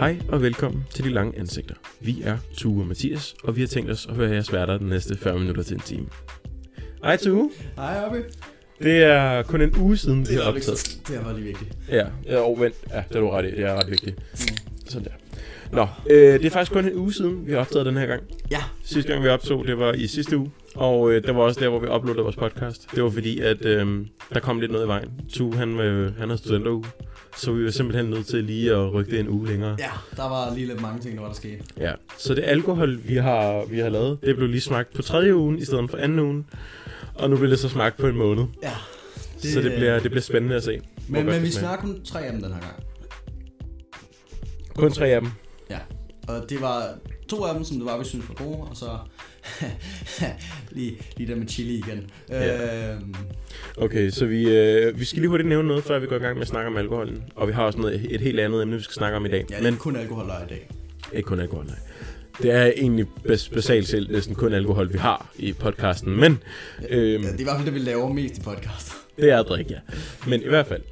Hej og velkommen til De Lange Ansigter. Vi er Tue og Mathias, og vi har tænkt os at være jeres værter den næste 40 minutter til en time. Hej Tue. Hej, Oppe. Det er kun en uge siden, vi har optaget. Det er rigtig vigtigt. Ja, ja og vent. Ja, det er du ret i. Det er ret vigtigt. Sådan der. Nå, øh, det er faktisk kun en uge siden, vi har optaget den her gang. Ja. Sidste gang, vi optog, det var i sidste uge. Og øh, det var også der, hvor vi uploadede vores podcast. Det var fordi, at øh, der kom lidt noget i vejen. Tue, han, øh, han havde studenteruge. Så vi var simpelthen nødt til lige at rykke det en uge længere. Ja, der var lige lidt mange ting, der var der skete. Ja, så det alkohol, vi har, vi har lavet, det blev lige smagt på tredje ugen i stedet for anden ugen. Og nu bliver det så smagt på en måned. Ja. Det, så det bliver, det bliver spændende at se. Men, men vi smager kun tre af dem den her gang. Kun tre af dem. Ja. Og det var to af dem, som det var, vi synes var gode, og så lige, lige der med chili igen. Ja. Øhm, Okay, så vi, øh, vi skal lige hurtigt nævne noget, før vi går i gang med at snakke om alkoholen. Og vi har også noget, et helt andet emne, vi skal snakke om i dag. ja, det Men er kun alkohol i dag. ikke kun alkohol, nej. Det er egentlig bas- basalt set næsten kun alkohol, vi har i podcasten. Men øhm, Ja, det er i hvert fald det, vi laver mest i podcast. Det er at drikke, ja. Men i hvert fald.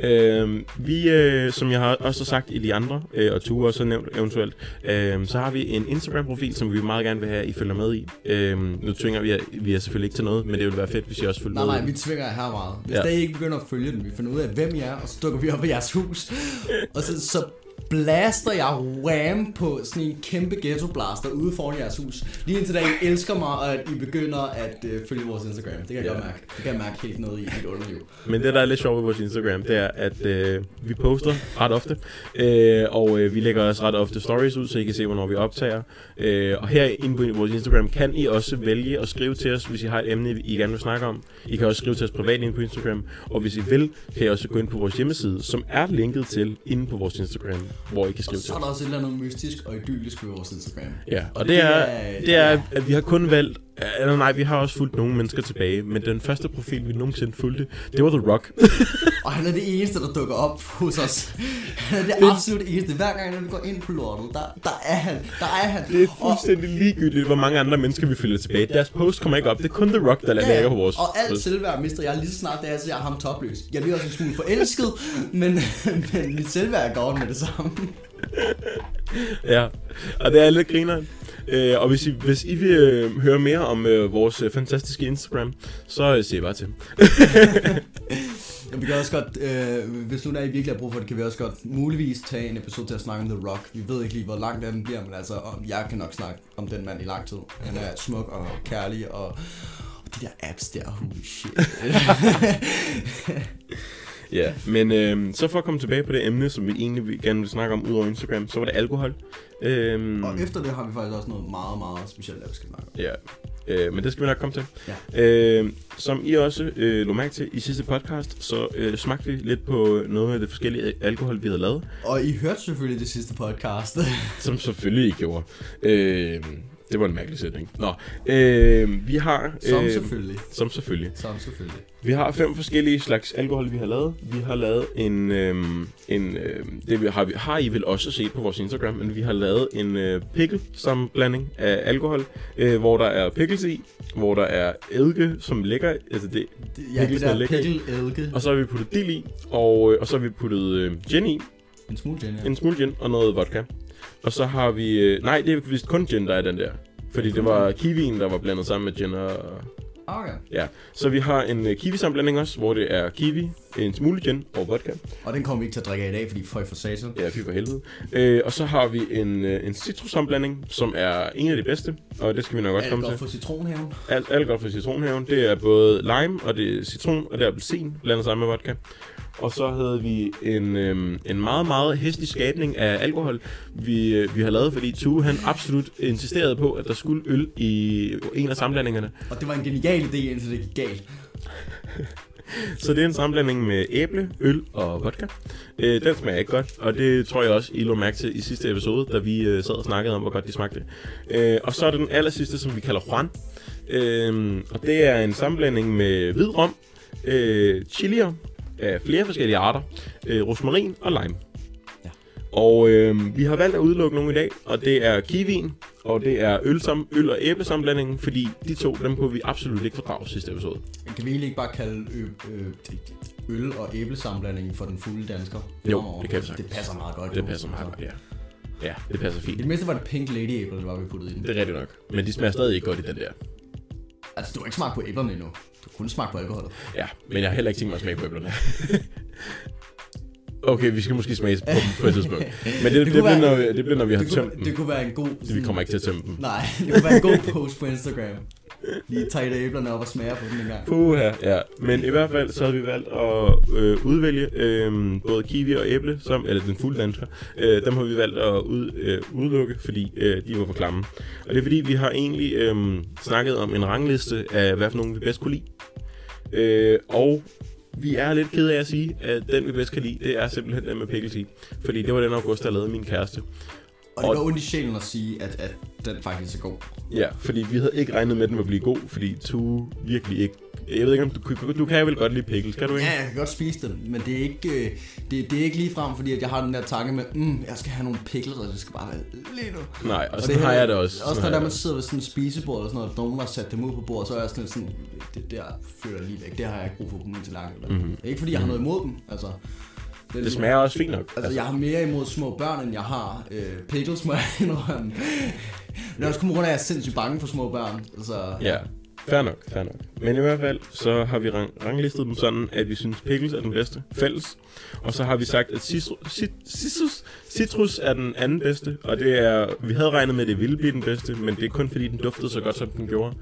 Øh, vi, øh, som jeg har også har sagt i de andre, øh, og Tue også har nævnt eventuelt, øh, så har vi en Instagram-profil, som vi meget gerne vil have, at I følger med i. Øh, nu tvinger vi, jer- vi er selvfølgelig ikke til noget, men det ville være fedt, hvis I også følger Nej, med. nej, vi tvinger jer her meget. Hvis Ja. der ikke begynder at følge den, vi finder ud af, hvem I er, og så dukker vi op i jeres hus. og så, så blaster jeg wham på sådan en kæmpe ghetto blaster ude foran jeres hus. Lige indtil da I elsker mig, og at I begynder at øh, følge vores Instagram. Det kan jeg Ja. godt mærke. Det kan jeg mærke helt ned i mit underliv. Men det, der er lidt sjovt ved vores Instagram, det er, at øh, vi poster ret ofte, øh, og øh, vi lægger også ret ofte stories ud, så I kan se, hvornår vi optager. Øh, og her inde på vores Instagram kan I også vælge at skrive til os, hvis I har et emne, I gerne vil snakke om. I kan også skrive til os privat inde på Instagram, og hvis I vil, kan I også gå ind på vores hjemmeside, som er linket til inde på vores Instagram, hvor I kan Og skrive så til er der også et eller andet mystisk og idyllisk ved vores Instagram. Ja, og det er, det er, at vi har kun valgt, eller nej, vi har også fulgt nogle mennesker tilbage, men den første profil, vi nogensinde fulgte, det var The Rock. Og han er det eneste, der dukker op hos os. Han er det absolut eneste. Hver gang, når vi går ind på lortet, der, der er han. Der er han. Det er Og- fuldstændig ligegyldigt, hvor mange andre mennesker vi følger tilbage. Deres post kommer ikke op. Det er kun The Rock, der ja, på vores. og alt selvværd mister jeg lige så snart, da jeg ser ham topløs. Jeg bliver også en smule forelsket, men, men mit selvværd går med det samme. Ja, og det er lidt grineren. Øh, og hvis I, hvis I vil øh, høre mere om øh, vores øh, fantastiske Instagram, så øh, se bare til. Ja, vi kan også godt, øh, hvis nu der I virkelig har brug for det, kan vi også godt muligvis tage en episode til at snakke om The Rock. Vi ved ikke lige, hvor lang den bliver, men altså, jeg kan nok snakke om den mand i lang tid. Han er smuk og kærlig, og, og de der apps der, holy shit. Ja, men øh, så for at komme tilbage på det emne, som vi egentlig gerne vil snakke om ud over Instagram, så var det alkohol. Øh, og efter det har vi faktisk også noget meget, meget specielt, der vi skal snakke om. Ja, øh, men det skal vi nok komme til. Ja. Øh, som I også øh, lå mærke til i sidste podcast, så øh, smagte vi lidt på noget af det forskellige alkohol, vi havde lavet, Og I hørte selvfølgelig det sidste podcast. som selvfølgelig I gjorde. Øh, det var en mærkelig sætning. Nå, øh, vi har... Som øh, selvfølgelig. Som selvfølgelig. Som selvfølgelig. Vi har fem forskellige slags alkohol, vi har lavet. Vi har lavet en... øhm, en øhm, det vi- har, vi, har I vel også set på vores Instagram, men vi har lavet en øh, pickle sammenblanding af alkohol, øh, hvor der er pickles i, hvor der er eddike, som ligger... Altså det, Det, ja, det Pikkelsen er der lækker i. pikkel-eddike. og så har vi puttet dild i, og, øh, og så har vi puttet øh, gin i, En smule gin, ja. en smule gin og noget vodka. Og så har vi... Øh, nej, det er vist kun gin, der er den der. Fordi det var kiwien, der var blandet sammen med gin og, Okay. Ja, så vi har en øh, kiwi-sammenblanding også, hvor det er kiwi, en smule gin og vodka. Og den kommer vi ikke til at drikke af i dag, fordi folk får satan. Ja, fy for helvede. Øh, og så har vi en, øh, en citrussammenblanding, som er en af de bedste, og det skal vi nok også det komme godt til. for citronhaven? Alt, alt godt for citronhaven. Det er både lime, og det er citron, og det er appelsin, blandet sammen med vodka. Og så havde vi en, øhm, en meget, meget hæslig skabning af alkohol, vi, øh, vi har lavet, fordi Tue han absolut insisterede på, at der skulle øl i en af sammenblandingerne. Og det var en genial idé, indtil det gik galt. Så det er en sammenblanding med æble, øl og vodka. Øh, den smager ikke godt, og det tror jeg også, I lå mærke til i sidste episode, da vi øh, sad og snakkede om, hvor godt de smagte. Øh, og så er det den aller sidste, som vi kalder Juan. Øh, og det er en sammenblanding med hvid rom, øh, chilier af flere forskellige arter, øh, rosmarin og lime. Ja. Og øh, vi har valgt at udelukke nogle i dag, og det er kiwien, og det er øl, som, øl og æblesammenblandingen, fordi de to, dem kunne vi absolut ikke fordrage sidste episode. Kan vi egentlig ikke bare kalde ø, ø, øl og æblesammenblandingen for den fulde dansker? Jo, Fremover? det kan vi sagtens. Det passer meget godt. Det jo. passer meget godt, ja. Ja, det passer fint. Det mindste var det pink lady æbler, det var vi puttet i. Det er rigtigt nok. Men de smager stadig ikke godt i den der. Altså, du har ikke smagt på æblerne endnu. Du har kun smagt på alkoholet. Ja, men jeg har heller ikke tænkt mig at smage på æblerne. okay, vi skal måske smage på dem på et tidspunkt. Men det, det, det, kunne bliver, være- når, det bliver, når vi har Det kunne, tømt dem. det kunne være en god... Vi kommer ikke til at tømme dem. Nej, det kunne være en god post på Instagram. Lige tage et æblerne op og smager på dem en gang. Puha, ja. Men i hvert fald så havde vi valgt at øh, udvælge øh, både kiwi og æble, som, eller den fulde dansker. Øh, dem har vi valgt at ud, øh, udelukke, fordi øh, de var for klamme. Og det er fordi, vi har egentlig øh, snakket om en rangliste af, hvad for nogen vi bedst kunne lide. Øh, og vi er lidt ked af at sige, at den vi bedst kan lide, det er simpelthen den med pickles i. Fordi det var den august, der lavede min kæreste. Og det var ondt i sjælen at sige, at, at den faktisk er god. Ja, fordi vi havde ikke regnet med, at den ville blive god, fordi tu virkelig ikke... Jeg ved ikke, om du, du kan vel godt lide pickles, kan du ikke? Ja, jeg kan godt spise den, men det er ikke, øh, det, det er ikke lige frem, fordi at jeg har den der tanke med, mm, jeg skal have nogle pickles, og det skal bare være lige nu. Nej, og Og sådan det har jeg det også. Også når der man sidder ved sådan et spisebord eller sådan noget, og nogen har sat dem ud på bordet, så er jeg sådan sådan, det der føler jeg lige væk, det har jeg ikke brug for på min tallerken. Mm-hmm. Ikke fordi jeg har noget imod dem, altså. Mhm. Det smager også fint nok. Altså, jeg har mere imod små børn, end jeg har øh, pickles, må jeg indrømme. Men det også kun grund af, at jeg er sindssygt bange for små børn. Altså, Ja, fair nok, fair nok. Men i hvert fald, så har vi rang- ranglistet dem sådan, at vi synes pickles er den bedste fælles. Og så har vi sagt, at citru- cit- citrus, citrus er den anden bedste. Og det er, vi havde regnet med, at det ville blive den bedste, men det er kun fordi, den duftede så godt, som den gjorde.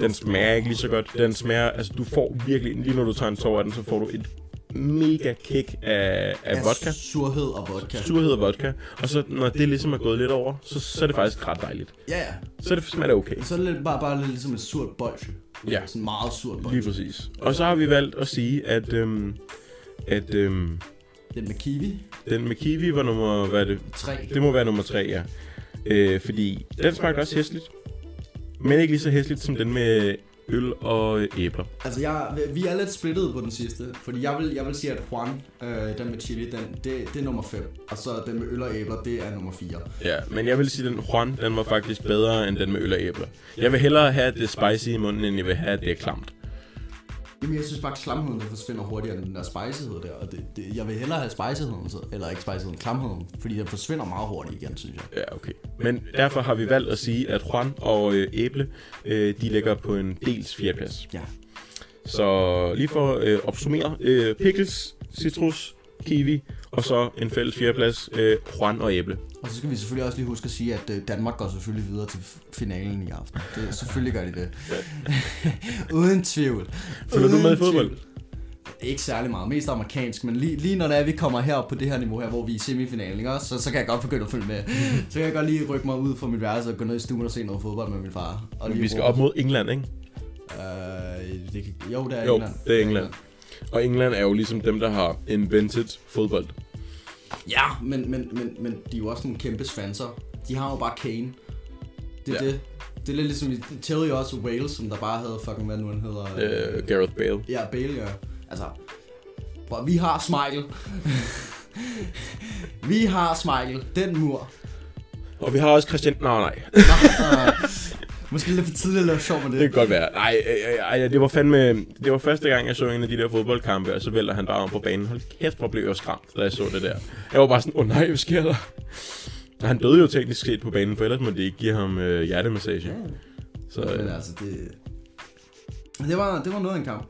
Den smager ikke lige så godt. Den smager, altså du får virkelig, lige når du tager en tår af den, så får du et mega kick af, af af vodka. surhed og vodka. Surhed og vodka. Og så når det ligesom er gået lidt over, så, så er det faktisk ret dejligt. Ja, ja. Så er det, smager okay. Så er det lidt, bare, bare lidt ligesom et surt bolsje. Ja. Sådan meget surt bolsje. Lige præcis. Og så har vi valgt at sige, at, øhm, at øhm, Den med kiwi. den med kiwi var nummer, hvad er det? 3. Det må være nummer tre, ja. Øh, fordi den smagte også hæsligt. Men ikke lige så hæsligt som den med øl og æbler. Altså, jeg, vi er lidt splittet på den sidste. Fordi jeg vil, jeg vil sige, at Juan, øh, den med chili, den, det, det er nummer 5. Og så den med øl og æbler, det er nummer 4. Ja, men jeg vil sige, at den Juan, den var faktisk bedre end den med øl og æbler. Jeg vil hellere have det spicy i munden, end jeg vil have, at det er klamt. Jamen, jeg synes bare, at klamheden den forsvinder hurtigere end den der spicehed der. Og det, det, jeg vil hellere have så- eller ikke spiceheden, klamheden. Fordi den forsvinder meget hurtigt igen, synes jeg. Ja, okay. Men derfor har vi valgt at sige, at Juan og øh, æble, øh, de ligger på en dels fjerdeplads. Ja. Så lige for at øh, opsummere, øh, pickles, citrus, kiwi, og så en fælles fjerdeplads, øh, Juan og æble. Og så skal vi selvfølgelig også lige huske at sige, at øh, Danmark går selvfølgelig videre til finalen i aften. Det, selvfølgelig gør de det. Uden tvivl. Følger du med i fodbold? tvivl. Ikke særlig meget, mest amerikansk, men lige, lige når det er, vi kommer her på det her niveau her, hvor vi er i semifinalen, ikke også? Så, så kan jeg godt begynde at følge med. Så kan jeg godt lige rykke mig ud fra mit værelse og gå ned i stuen og se noget fodbold med min far. Og lige Vi skal op mod England, ikke? Øh, det jo, det er Jo, England. det er England. Og England er jo ligesom dem, der har invented fodbold. Ja, men, men, men, men de er jo også nogle kæmpe svanser. De har jo bare Kane. Det er Ja. det. Det er lidt ligesom, i- jo også Wales, som der bare havde fucking, hvad nu han hedder. Øh, Gareth Bale. Ja, Bale, ja. Altså, bro, vi har Smeichel. vi har Smeichel. Den mur. Og vi har også Christian... Nå, nej. Øh, måske lidt for tidligt at lave sjov med det. Det kan godt være. Nej, øh, øh, det var fandme... Det var første gang, jeg så en af de der fodboldkampe, og så vælter han bare om på banen. Hold kæft, hvor blev jeg skræmt, da jeg så det der. Jeg var bare sådan, åh oh, nej, hvad sker der? Og han døde jo teknisk set på banen, for ellers må det ikke give ham øh, hjertemassage. Så Men øh, altså, det... Det var, det var noget af en kamp.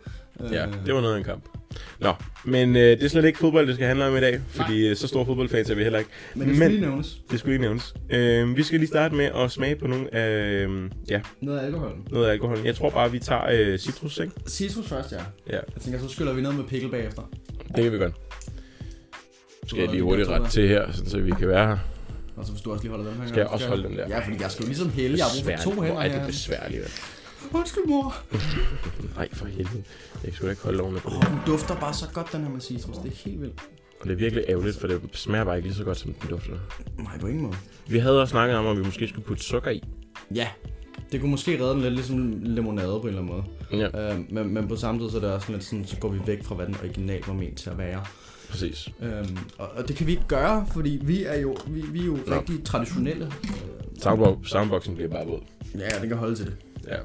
ja, Øh, det var noget af en kamp. Nå, men øh, det er slet ikke fodbold, det skal handle om i dag, fordi øh, så store fodboldfans er vi heller ikke. Men det skal lige nævnes. det skulle ikke nævnes. Øh, vi skal lige starte med at smage på nogle af, øh, ja, Noget af alkoholen. noget af alkohol. Jeg tror bare, vi tager øh, citrus, ikke? Citrus først, ja. Ja, Jeg tænker, så skyller vi noget med pickle bagefter. det kan vi godt. Skal jeg lige er hurtigt godt, ret til her, sådan, så vi kan være her. Og så hvis du også lige holder den her. Skal jeg også holde den der? Ja, fordi jeg skal jo ligesom hælde. Jeg har brug for to hænder Hvor er det her. besværligt? Undskyld, mor. Nej, for helvede. Jeg skulle ikke holde lovene på det. Åh, den dufter bare så godt, den her med citrus. Det er helt vildt. Og det er virkelig ærgerligt, for det smager bare ikke lige så godt, som den dufter. Nej, på ingen måde. Vi havde også snakket om, at vi måske skulle putte sukker i. Ja, det kunne måske redde den lidt ligesom limonade på en eller anden måde. Ja, Øh, men, men på samme tid så er det også lidt sådan, så går vi væk fra, hvad den original var ment til at være. præcis. Øhm, og, og, det kan vi ikke gøre, fordi vi er jo, vi, vi er jo Nå. rigtig traditionelle. Øh, Soundbo- Soundboxen bliver bare våd. ja, den kan holde til det. Ja. Jeg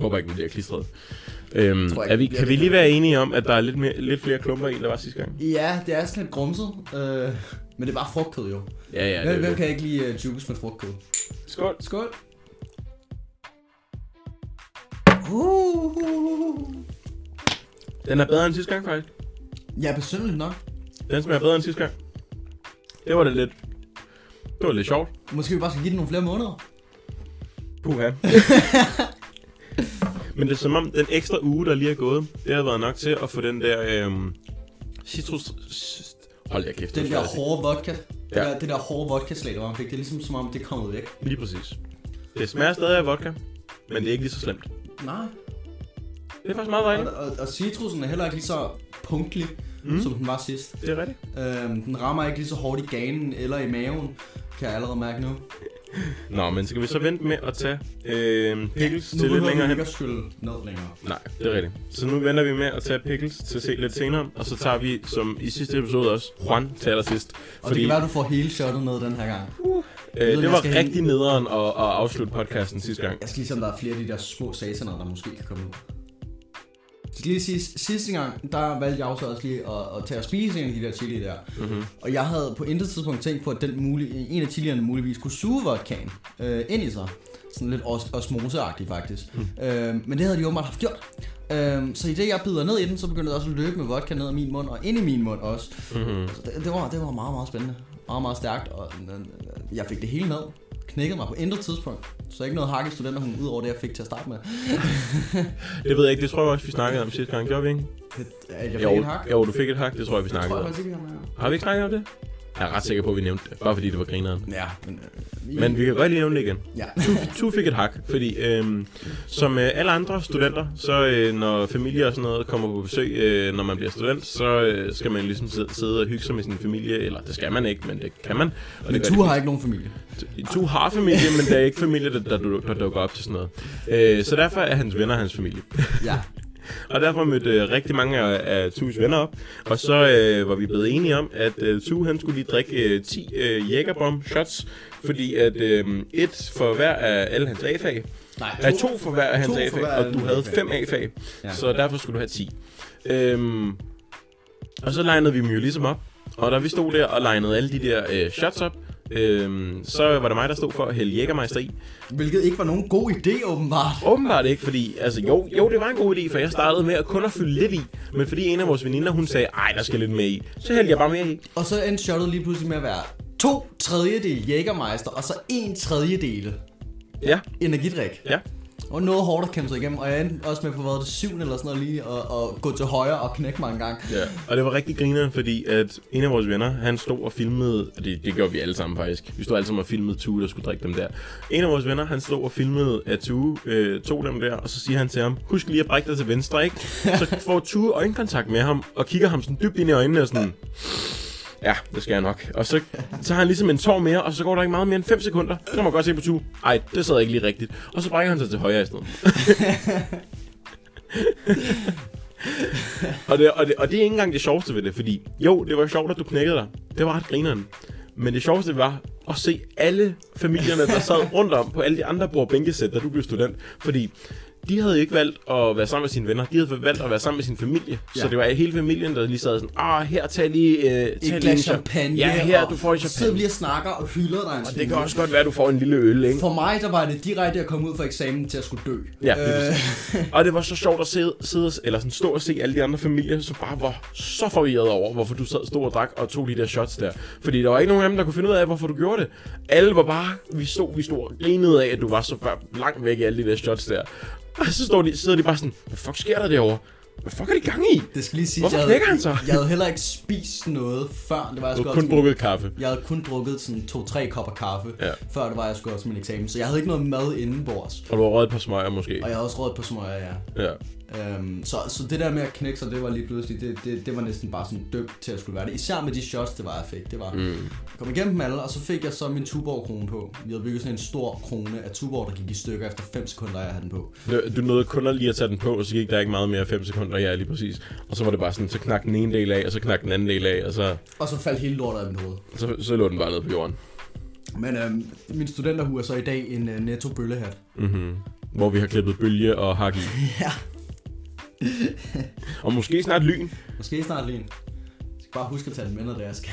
håber ikke, den bliver klistret. Øhm, jeg er vi, ikke, kan vi lige være enige om, at der er lidt, mere, lidt flere klumper i, end der var sidste gang? Ja, det er sådan lidt grumset. Øh, Men det er bare frugtkød jo. Ja, ja. Hvem, det, hvem kan ikke lide uh, juice med frugtkød? Skål. Skål. Uh. Den er bedre end sidste gang, faktisk. Ja, besynderligt nok. Den smager bedre end sidste gang. Det var det lidt... Det var lidt sjovt. Måske vi bare skal give den nogle flere måneder. Puha. Men det er som om, den ekstra uge, der lige er gået, det har været nok til at få den der øhm, citrus... Hold jer kæft. Den det der hårde vodka. Ja. Det, der, det der hårde vodka slag, der var, man fik, det er ligesom som om, det er kommet væk. Lige præcis. Det smager stadig af vodka, men det er ikke lige så slemt. Nej. Det er faktisk meget dejligt. Og, og, og citrusen er heller ikke lige så punktlig, mm. som den var sidst. Det er rigtigt. Øhm, den rammer ikke lige så hårdt i ganen eller i maven, kan jeg allerede mærke nu. Nå, men skal vi så vente med at tage øh, pickles nu til lidt behøver længere vi hen? ikke at skylle ned længere. Nej, det er rigtigt. Så nu venter vi med at tage pickles til at se lidt senere, og så tager vi, som i sidste episode også, Juan til allersidst. Og det kan være, du får hele shotet ned den her gang. øh, ved, det var rigtig nederen at, at afslutte podcasten sidste gang. Jeg skal lige se, om der er flere af de der små sataner, der måske kan komme ud. Skal lige sige, sidste gang, der valgte jeg så også lige at, at tage og spise en af de der chili der. Mm-hmm. Og jeg havde på intet tidspunkt tænkt på, at den mulig, en af chilierne muligvis kunne suge vodkaen øh, ind i sig. Sådan lidt os, osmoseagtigt faktisk. Mm. Øh, men det havde de åbenbart haft gjort. Øh, så i det jeg bider ned i den, så begyndte det også at løbe med vodka ned i min mund og ind i min mund også. Mm-hmm. Så det, det, var, det var meget, meget spændende. Meget, meget stærkt. Og øh, jeg fik det hele ned. Knækkede mig på intet tidspunkt. Så ikke noget hak i studenterhuen, ud over det, jeg fik til at starte med. Det ved jeg ikke, det tror jeg også, vi snakkede om sidste gang. Gjorde vi ikke? At jeg fik Jo, et hak. jo, du fik et hak, det tror jeg, vi snakkede om. Har vi ikke snakket om det? Jeg er ret sikker på, at vi nævnte det, bare fordi det var grineren. Ja, men... Øh, Men vi kan godt lige nævne det igen. Ja. Tu fik et hak, fordi øhm, som øh, alle andre studenter, så øh, når familie og sådan noget kommer på besøg, øh, når man bliver student, så øh, skal man ligesom sidde, sidde og hygge sig med sin familie, eller det skal man ikke, men det kan man. Og Men det gør tu har ikke nogen familie. Tu har familie, men det er ikke familie, der, der, der, der dukker op til sådan noget. Øh, så derfor er hans venner hans familie. Ja. Og derfor mødte øh, rigtig mange af, af Tues venner op. Og så øh, var vi blevet enige om, at øh, Tu han skulle lige drikke øh, 10 øh, Jägerbomb shots. Fordi at øh, et for hver af alle hans A-fag. Nej, Nej, to for hver af hans to A-fag. Og du havde fem A-fag. Ja. Så derfor skulle du have 10. Øhm, og så legnede vi dem jo ligesom op. Og da vi stod der og legnede alle de der øh, shots op, øhm, så var det mig, der stod for at hælde Jägermeister i. Hvilket ikke var nogen god idé, åbenbart. Åbenbart ikke, fordi, altså jo, jo, det var en god idé, for jeg startede med at kun at fylde lidt i. Men fordi en af vores veninder, hun sagde, ej, der skal lidt mere i, så hældte jeg bare mere i. Og så endte shotet lige pludselig med at være to tredjedel Jägermeister, og så en tredjedel Ja, energidrik. ja. Og noget hårdt at kæmpe sig igennem, og jeg endte også med på hvad, det syvende eller sådan noget lige, og, og gå til højre og knække mig en gang. Ja, og det var rigtig grinerende, fordi at en af vores venner, han stod og filmede, og det, det gjorde vi alle sammen faktisk. Vi stod alle sammen og filmede Tue, der skulle drikke dem der. En af vores venner, han stod og filmede, at Tue øh, tog dem der, og så siger han til ham, husk lige at brække dig til venstre, ikke? Så får Tue øjenkontakt med ham, og kigger ham sådan dybt ind i øjnene og sådan, ja, det skal jeg nok. Og så tager han ligesom en tår mere, og så går der ikke meget mere end 5 sekunder. Så kan man godt se på Tue, ej, det sad ikke lige rigtigt. Og så brækker han sig til højre i stedet. og, det, og, det, og det er ikke engang det sjoveste ved det, fordi jo, det var sjovt, at du knækkede dig. Det var ret grineren. Men det sjoveste var at se alle familierne, der sad rundt om på alle de andre bord bænkesæt, da du blev student. Fordi de havde ikke valgt at være sammen med sine venner. De havde valgt at være sammen med sin familie. Ja. Så det var hele familien, der lige sad sådan, ah, her, tag lige, uh, tag Et glas champagne. Ja, her, du får en Så sidder vi champagne. og snakker og hylder dig Og det kan også godt være, at du får en lille øl, ikke? For mig, der var det direkte at komme ud fra eksamen til at skulle dø. Ja, øh. Og det var så sjovt at sidde, sidde eller sådan stå og se alle de andre familier, så bare var så forvirret over, hvorfor du sad, stod og drak og tog de der shots der. Fordi der var ikke nogen af dem, der kunne finde ud af, hvorfor du gjorde det. Alle var bare, vi stod, vi stod og grinede af, at du var så langt væk i alle de der shots der. Og så står de, sidder de bare sådan, hvad fuck sker der derovre? Hvad fuck er de gang i? det skal lige sige, Hvorfor jeg, han så? jeg havde heller ikke spist noget før. Det var, jeg skulle kun drukket kaffe. Jeg havde kun drukket sådan to-tre kopper kaffe, Ja. før det var, jeg skulle også min eksamen. Så jeg havde ikke noget mad indenbords. Og du har røget et par smøger måske. Og jeg havde også råd på smøger, ja. Ja. Øhm, så, så det der med at knække sig, det var lige pludselig, det, det, det var næsten bare sådan dømt til at skulle være det. Især med de shots, det var, jeg fik. Det var, mm. Jeg kom igennem dem alle, og så fik jeg så min Tuborg krone på. Vi havde bygget sådan en stor krone af Tuborg, der gik i stykker efter 5 sekunder, jeg havde den på. Du, du nåede kun at lige at tage den på, og så gik der ikke meget mere 5 sekunder, ja, lige præcis. Og så var det bare sådan, så knak den ene del af, og så knak den anden del af, og så, Og så faldt hele lortet af mit hoved. så, så lå den bare ned på jorden. Men øhm, min studenterhue er så i dag en uh, netto bøllehat. Mm-hmm. Hvor vi har klippet bølge og hak i. Ja. Og måske snart lyn. Måske snart lige en. skal bare huske at tage den med, når det er, jeg skal.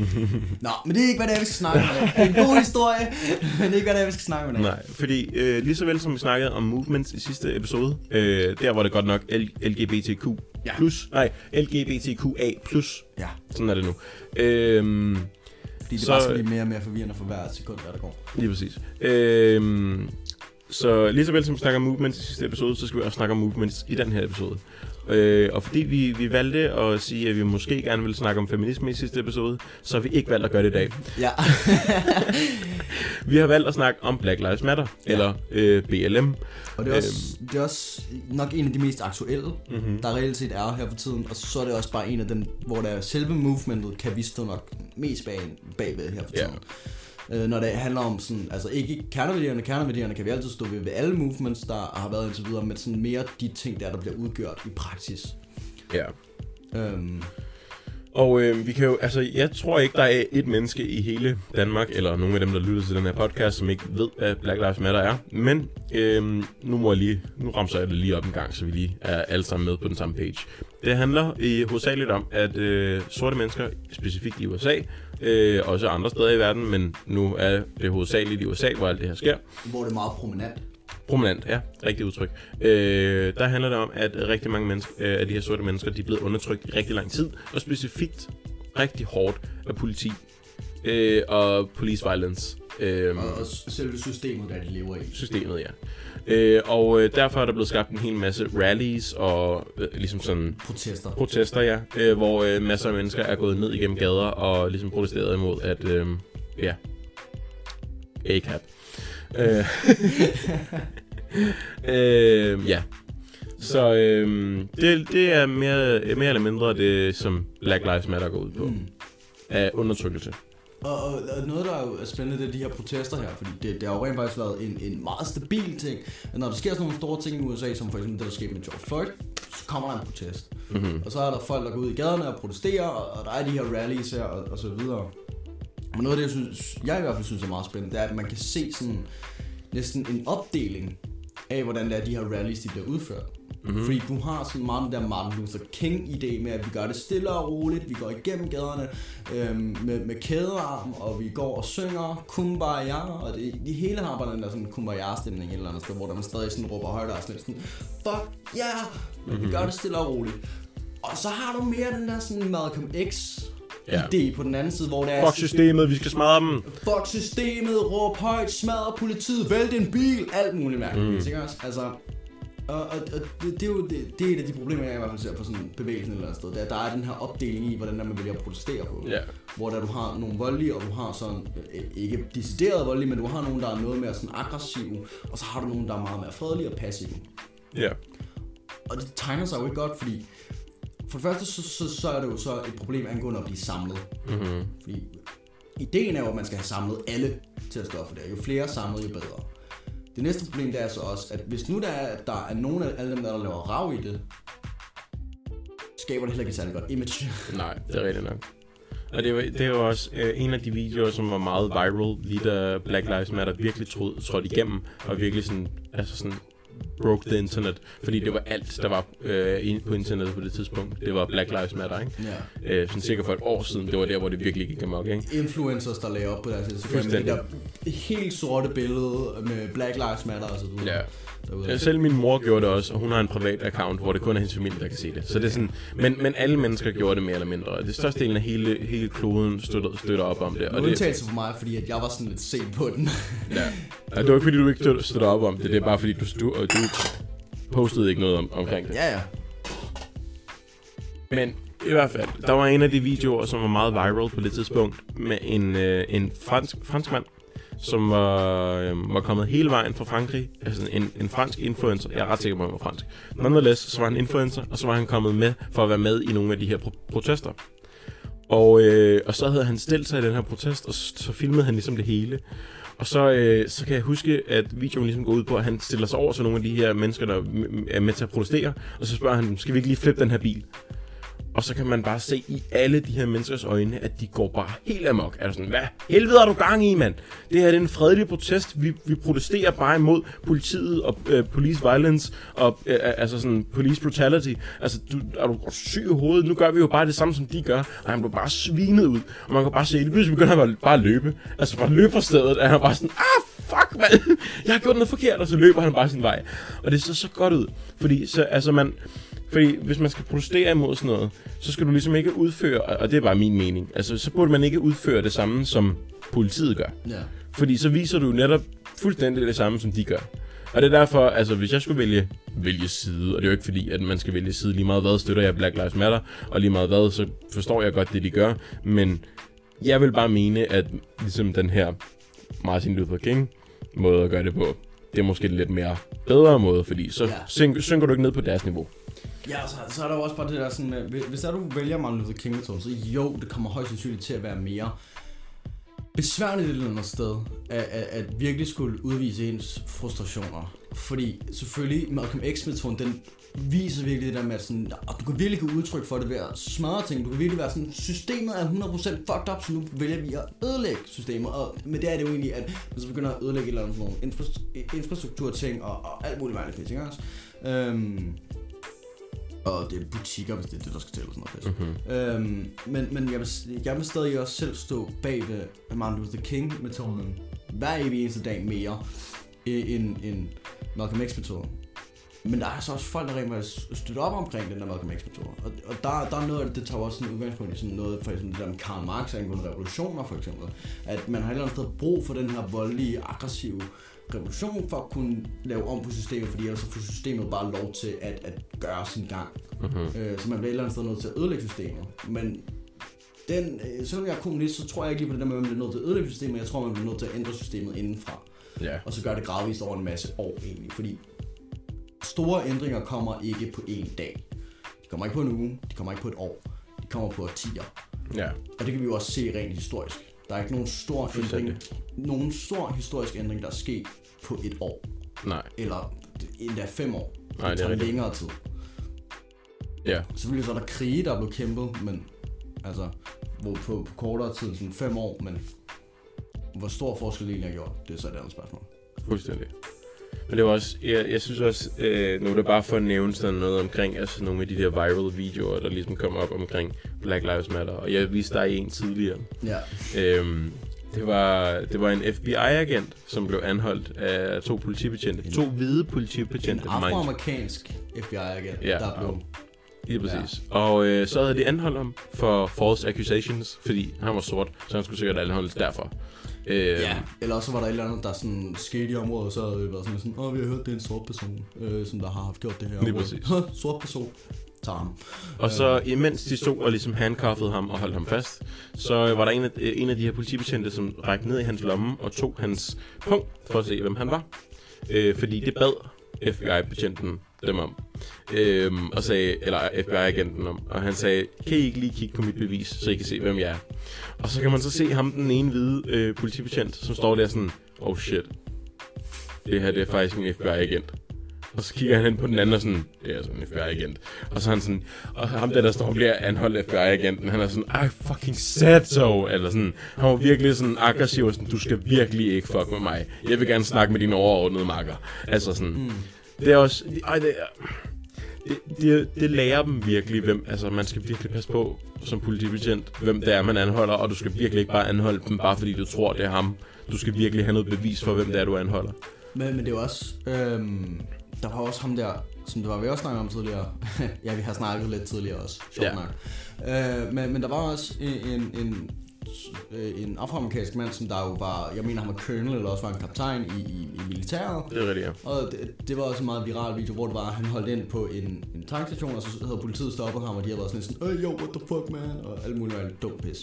Nå, men det er ikke, hvad det er, vi skal snakke om. Det er en god historie, men det er ikke, hvad det er, vi skal snakke om. Nej, fordi øh, lige så vel som vi snakkede om movements i sidste episode, øh, der var det godt nok L- LGBTQ+, Ja. plus, nej, LGBTQA+, Ja, sådan er det nu. Øh, fordi det Så- bare skal blive mere og mere forvirrende for hver sekund, der, der går. Lige præcis. Øhm, så lige så vel som vi snakker om movements i sidste episode, så skal vi også snakke om movements i den her episode. Øh, og fordi vi, vi valgte at sige, at vi måske gerne ville snakke om feminisme i sidste episode, så har vi ikke valgt at gøre det i dag. Ja. Vi har valgt at snakke om Black Lives Matter, ja. eller øh, BLM. Og det er, også, det er også nok en af de mest aktuelle, Mm-hmm. der reelt set er her for tiden. Og så er det også bare en af dem, hvor der selve movementet kan vi stå nok mest bag, bagved her for Ja. Øh, når det handler om sådan, altså ikke kerneværdierne, kerneværdierne kan vi altid stå ved, ved alle movements, der har været indtil videre, men sådan mere de ting, der, der bliver udgjort i praksis. Ja. Øhm, Og øh, vi kan jo, altså, jeg tror ikke, der er et menneske i hele Danmark, eller nogen af dem, der lytter til den her podcast, som ikke ved, hvad Black Lives Matter er. Men øh, nu må jeg lige, nu ramser jeg det lige op en gang, så vi lige er alle sammen med på den samme page. Det handler i hovedsageligt om, at øh, sorte mennesker, specifikt i USA, øh, også andre steder i verden, men nu er det hovedsageligt i USA, hvor alt det her sker, hvor det er meget prominent. Prominent, ja, rigtigt udtryk. Øh, der handler det om, at rigtig mange mennesker, øh, af de her sorte mennesker, de er blevet undertrykt i rigtig lang tid, og specifikt rigtig hårdt af politi øh, og police violence. Øh, Og, og selve systemet, der de lever i. systemet, ja. Øh, og øh, derfor er der blevet skabt en hel masse rallies og øh, ligesom sådan Protester. protester, ja, øh, hvor øh, masser af mennesker er gået ned igennem gader og ligesom protesteret imod, at, øh, ja, A-cap. Øh, øh, ja. Så øh, det, det er mere, mere eller mindre det, som Black Lives Matter går ud på. Mm. Af undertrykkelse. Og, og, og noget, der er jo spændende, det er de her protester her, fordi det, det har jo rent faktisk været en, en meget stabil ting. At når der sker sådan nogle store ting i USA, som for eksempel det, der skete med George Floyd, så kommer der en protest. Mm-hmm. Og så er der folk, der går ud i gaderne og protesterer, og, og der er de her rallies her, og, og så videre. Men noget af det, jeg, synes, jeg i hvert fald synes er meget spændende, det er, at man kan se sådan næsten en opdeling af, hvordan det er, de her rallies de bliver udført. Mm-hmm. Fordi du har sådan meget den der Martin Luther King-idé med, at vi gør det stille og roligt, vi går igennem gaderne øhm, med, med kædearm, og vi går og synger Kumbaya, og det, de hele har bare den der sådan Kumbaya-stemning et eller andet sted, hvor der man stadig sådan råber højt og sådan, sådan fuck yeah, men mm-hmm. vi gør det stille og roligt. Og så har du mere den der sådan Malcolm X Ja. idé på den anden side, hvor det er Fuck systemet, vi skal smadre dem. fuck systemet, råb højt, smadre politiet, vælte en bil, alt muligt mærkeligt, mm. ikke også? Altså, og, og, og det, det, er jo det, det er et af de problemer, jeg i hvert fald ser på sådan bevægelsen eller andet sted. Det er, der er den her opdeling i, hvordan der man vælger at protestere på. Ja. Hvor der du har nogle voldelige, og du har sådan, øh, ikke decideret voldelige, men du har nogen, der er noget mere sådan aggressive, og så har du nogen, der er meget mere fredelige og passive. Ja. Og det tegner sig jo ikke godt, fordi for det første, så, så, så er det jo så et problem angående at blive samlet. Mm-hmm. Fordi ideen er jo, at man skal have samlet alle til at stå for det. Jo flere samlet, jo bedre. Det næste problem det er så også, at hvis nu der er, der er nogen af alle dem, der, der laver rav i det, skaber det heller ikke et særligt godt image. Nej, det er rigtigt nok. Og det var, det var også øh, en af de videoer, som var meget viral, lige da Black Lives Matter virkelig tråd, trådte igennem, og virkelig sådan, altså sådan broke the internet, fordi det var alt, der var øh, på internettet på det tidspunkt. Det var Black Lives Matter, ikke? Ja. Øh, sådan cirka for et år siden, det var der, hvor det virkelig gik amok, ikke? Influencers, der laver op på deres Instagram, det der helt sorte billede med Black Lives Matter og så videre. Ja. Derude. Ja, Selv min mor gjorde det også, og hun har en privat account, hvor det kun er hendes familie, der kan se det. Så det er sådan, men, men alle mennesker gjorde det mere eller mindre. Det største delen af hele, hele kloden støtter, støtter op om det. Og det, undtagelse for mig, fordi at jeg var sådan lidt sent på den. Ja. det var ikke fordi, du ikke støtter, op om det. Det er bare fordi, du, og du postede ikke noget om, omkring det. ja, ja. Men i hvert fald, der var en af de videoer, som var meget viral på det tidspunkt, med en, øh, en fransk, fransk mand, som var, øh, var kommet hele vejen fra Frankrig. Altså en, en fransk influencer. Jeg er ret sikker på, at han var fransk. Nonetheless, så var han influencer, og så var han kommet med for at være med i nogle af de her pro- protester. Og, øh, og så havde han stillet sig i den her protest, og så, så filmede han ligesom det hele. Og så, øh, så kan jeg huske, at videoen ligesom går ud på, at han stiller sig over til nogle af de her mennesker, der er med til at protestere, og så spørger han dem, skal vi ikke lige flippe den her bil? Og så kan man bare se i alle de her menneskers øjne, at de går bare helt amok. Er sådan, hvad helvede har du gang i, mand? Det her det er en fredelig protest. Vi, vi protesterer bare imod politiet og øh, police violence og øh, øh altså sådan police brutality. Altså, du, er du syg i hovedet? Nu gør vi jo bare det samme, som de gør. Og han blev bare svinet ud. Og man kan bare se, at pludselig begynder han bare at løbe. Altså bare løbe fra stedet. Og han er bare sådan, ah, fuck, mand. Jeg har gjort noget forkert. Og så løber han bare sin vej. Og det ser så godt ud. Fordi så, altså man, fordi hvis man skal protestere imod sådan noget, så skal du ligesom ikke udføre, og det er bare min mening, altså så burde man ikke udføre det samme, som politiet gør. Ja. Fordi så viser du netop fuldstændig det samme, som de gør. Og det er derfor, altså hvis jeg skulle vælge, vælge side, og det er jo ikke fordi, at man skal vælge side lige meget hvad, støtter jeg Black Lives Matter, og lige meget hvad, så forstår jeg godt det, de gør. Men jeg vil bare mene, at ligesom den her Martin Luther King måde at gøre det på, det er måske en lidt mere bedre måde, fordi så Ja. synker, synker du ikke ned på deres niveau. Ja, så, så er der jo også bare det der sådan, med, hvis- der du vælger Martin Luther King metoden, så jo, det kommer højst sandsynligt til at være mere besværligt et eller andet sted, at, at, at virkelig skulle udvise ens frustrationer. Fordi selvfølgelig, Malcolm X-metoden, den viser virkelig det der med, at sådan, at du kan virkelig give udtryk for det ved at smadre ting. Du kan virkelig være sådan, systemet er 100% fucked up, så nu vælger vi at ødelægge systemet. Og, men det er det jo egentlig, at man så begynder at ødelægge et eller andet sådan nogle infrastrukturting og, og alt muligt mærkeligt ting også. Øhm, og det er butikker, hvis det er det, der skal til, eller sådan noget. Mm-hmm. Øhm, men men jeg, vil, jeg vil stadig også selv stå bag ved Martin Luther King-metoden hver evig eneste dag mere end, end Malcolm X-metoden. Men der er så også folk, der rent faktisk støtter op omkring den der Malcolm X-metode. Og, og der, der er noget af det, det tager også sådan udgangspunkt i sådan noget, for eksempel det der med Karl Marx angående revolutioner for eksempel. At man har et eller andet sted brug for den her voldelige, aggressive revolution for at kunne lave om på systemet, fordi ellers så får systemet bare lov til at, at gøre sin gang. Mm-hmm. Øh, så man bliver et eller andet sted nødt til at ødelægge systemet. Men den, øh, selvom jeg er kommunist, så tror jeg ikke lige på det der med, at man bliver nødt til at ødelægge systemet. Jeg tror, man bliver nødt til at ændre systemet indenfra. Ja. Og så gøre det gradvist over en masse år egentlig. Fordi store ændringer kommer ikke på én dag. De kommer ikke på en uge, de kommer ikke på et år. De kommer på årtier. Ja. Og det kan vi jo også se rent historisk. Der er ikke nogen stor ændring, nogen stor historisk ændring, der er sket på et år. Nej. Eller endda fem år. Nej, det er tager længere tid. Ja. Selvfølgelig så er der krige, der er blevet kæmpet, men altså hvor på, på kortere tid, sådan fem år, men hvor stor forskel det egentlig har gjort, det er så et andet spørgsmål. Fuldstændig. Men det var også, jeg, jeg synes også, øh, nu er det bare for at nævne sådan noget omkring, altså nogle af de der viral videoer, der ligesom kommer op omkring Black Lives Matter, og jeg viste dig en tidligere. Ja, Øhm, det var, det var en FBI-agent, som blev anholdt af to politibetjente. To hvide en politibetjente. mind. afroamerikansk FBI-agent, Ja, der blev... Lige præcis. Ja. Og øh, så havde de anholdt ham for false accusations, fordi han var sort, så han skulle sikkert anholdes derfor. Øh, Ja, eller også var der et eller andet, der sådan skete i området, så havde det været sådan, sådan åh, vi har hørt, det er en sort person, øh, som der har haft gjort det her Lige område." præcis. sort person tager ham. Og så imens de stod og ligesom handcuffede ham og holdt ham fast, så var der en af, en af de her politibetjente, som rækte ned i hans lomme og tog hans punkt for at se, hvem han var. Øh, fordi det bad FBI-betjenten dem om. Øhm, og sagde, eller FBI-agenten om. Og han sagde, kan I ikke lige kigge på mit bevis, så I kan se, hvem jeg er? Og så kan man så se ham, den ene hvide øh, politibetjent, som står der sådan, oh shit, det her det er faktisk en FBI-agent. Og så kigger han hen på den anden og sådan, det er altså en FBI-agent. Og så er han sådan, og ham der, der står og bliver anholdt FBI-agenten, han er sådan, I fucking said so, eller sådan, han var virkelig sådan aggressiv, og sådan, du skal virkelig ikke fuck med mig. Jeg vil gerne snakke med dine overordnede makker. Altså sådan, mm. det er også, ej, det er, det, det, det lærer dem virkelig, hvem, altså man skal virkelig passe på som politibetjent, hvem det er, man anholder, og du skal virkelig ikke bare anholde dem, bare fordi du tror, det er ham. Du skal virkelig have noget bevis for, hvem det er, du anholder. Men, men det er jo også, øhm, der var også ham der, som det var vi også snakket om tidligere. ja, vi har snakket lidt tidligere også, sjovt Ja. nok. Øh, men, men der var også en, en, en, øh, en afroamerikansk mand, som der jo var, jeg mener han var colonel, eller også var en kaptajn i, i, i militæret. Det er rigtigt, ja. Og det, det var også en meget viral video, hvor det var, han holdt ind på en, en tankstation, og så havde politiet stoppet ham, og de havde været sådan sådan, hey, yo, what the fuck, man? Og alt muligt alt dumt pis.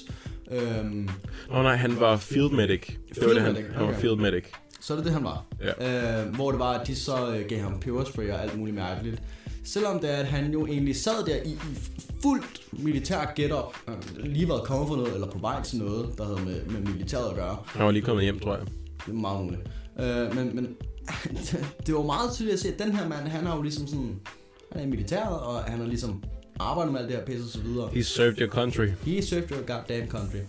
Øhm, Åh oh, nej, han var field medic. Det var det, han, medic, han var okay. field medic. Så er det det, han var. Ja. Øh, hvor det var, at de så øh, gav ham peberspray og alt muligt mærkeligt. Selvom det er, at han jo egentlig sad der i, i fuldt militær get-up, øh, lige været kommet for noget, eller på vej til noget, der havde med, med militæret at gøre. Han var lige kommet hjem, tror jeg. Det er meget muligt. Øh, men, men det var meget tydeligt at se, at den her mand, han har jo ligesom sådan, han er i militæret, og han er ligesom arbejder med alt det her pisse og så videre. He served your country. He served your goddamn country.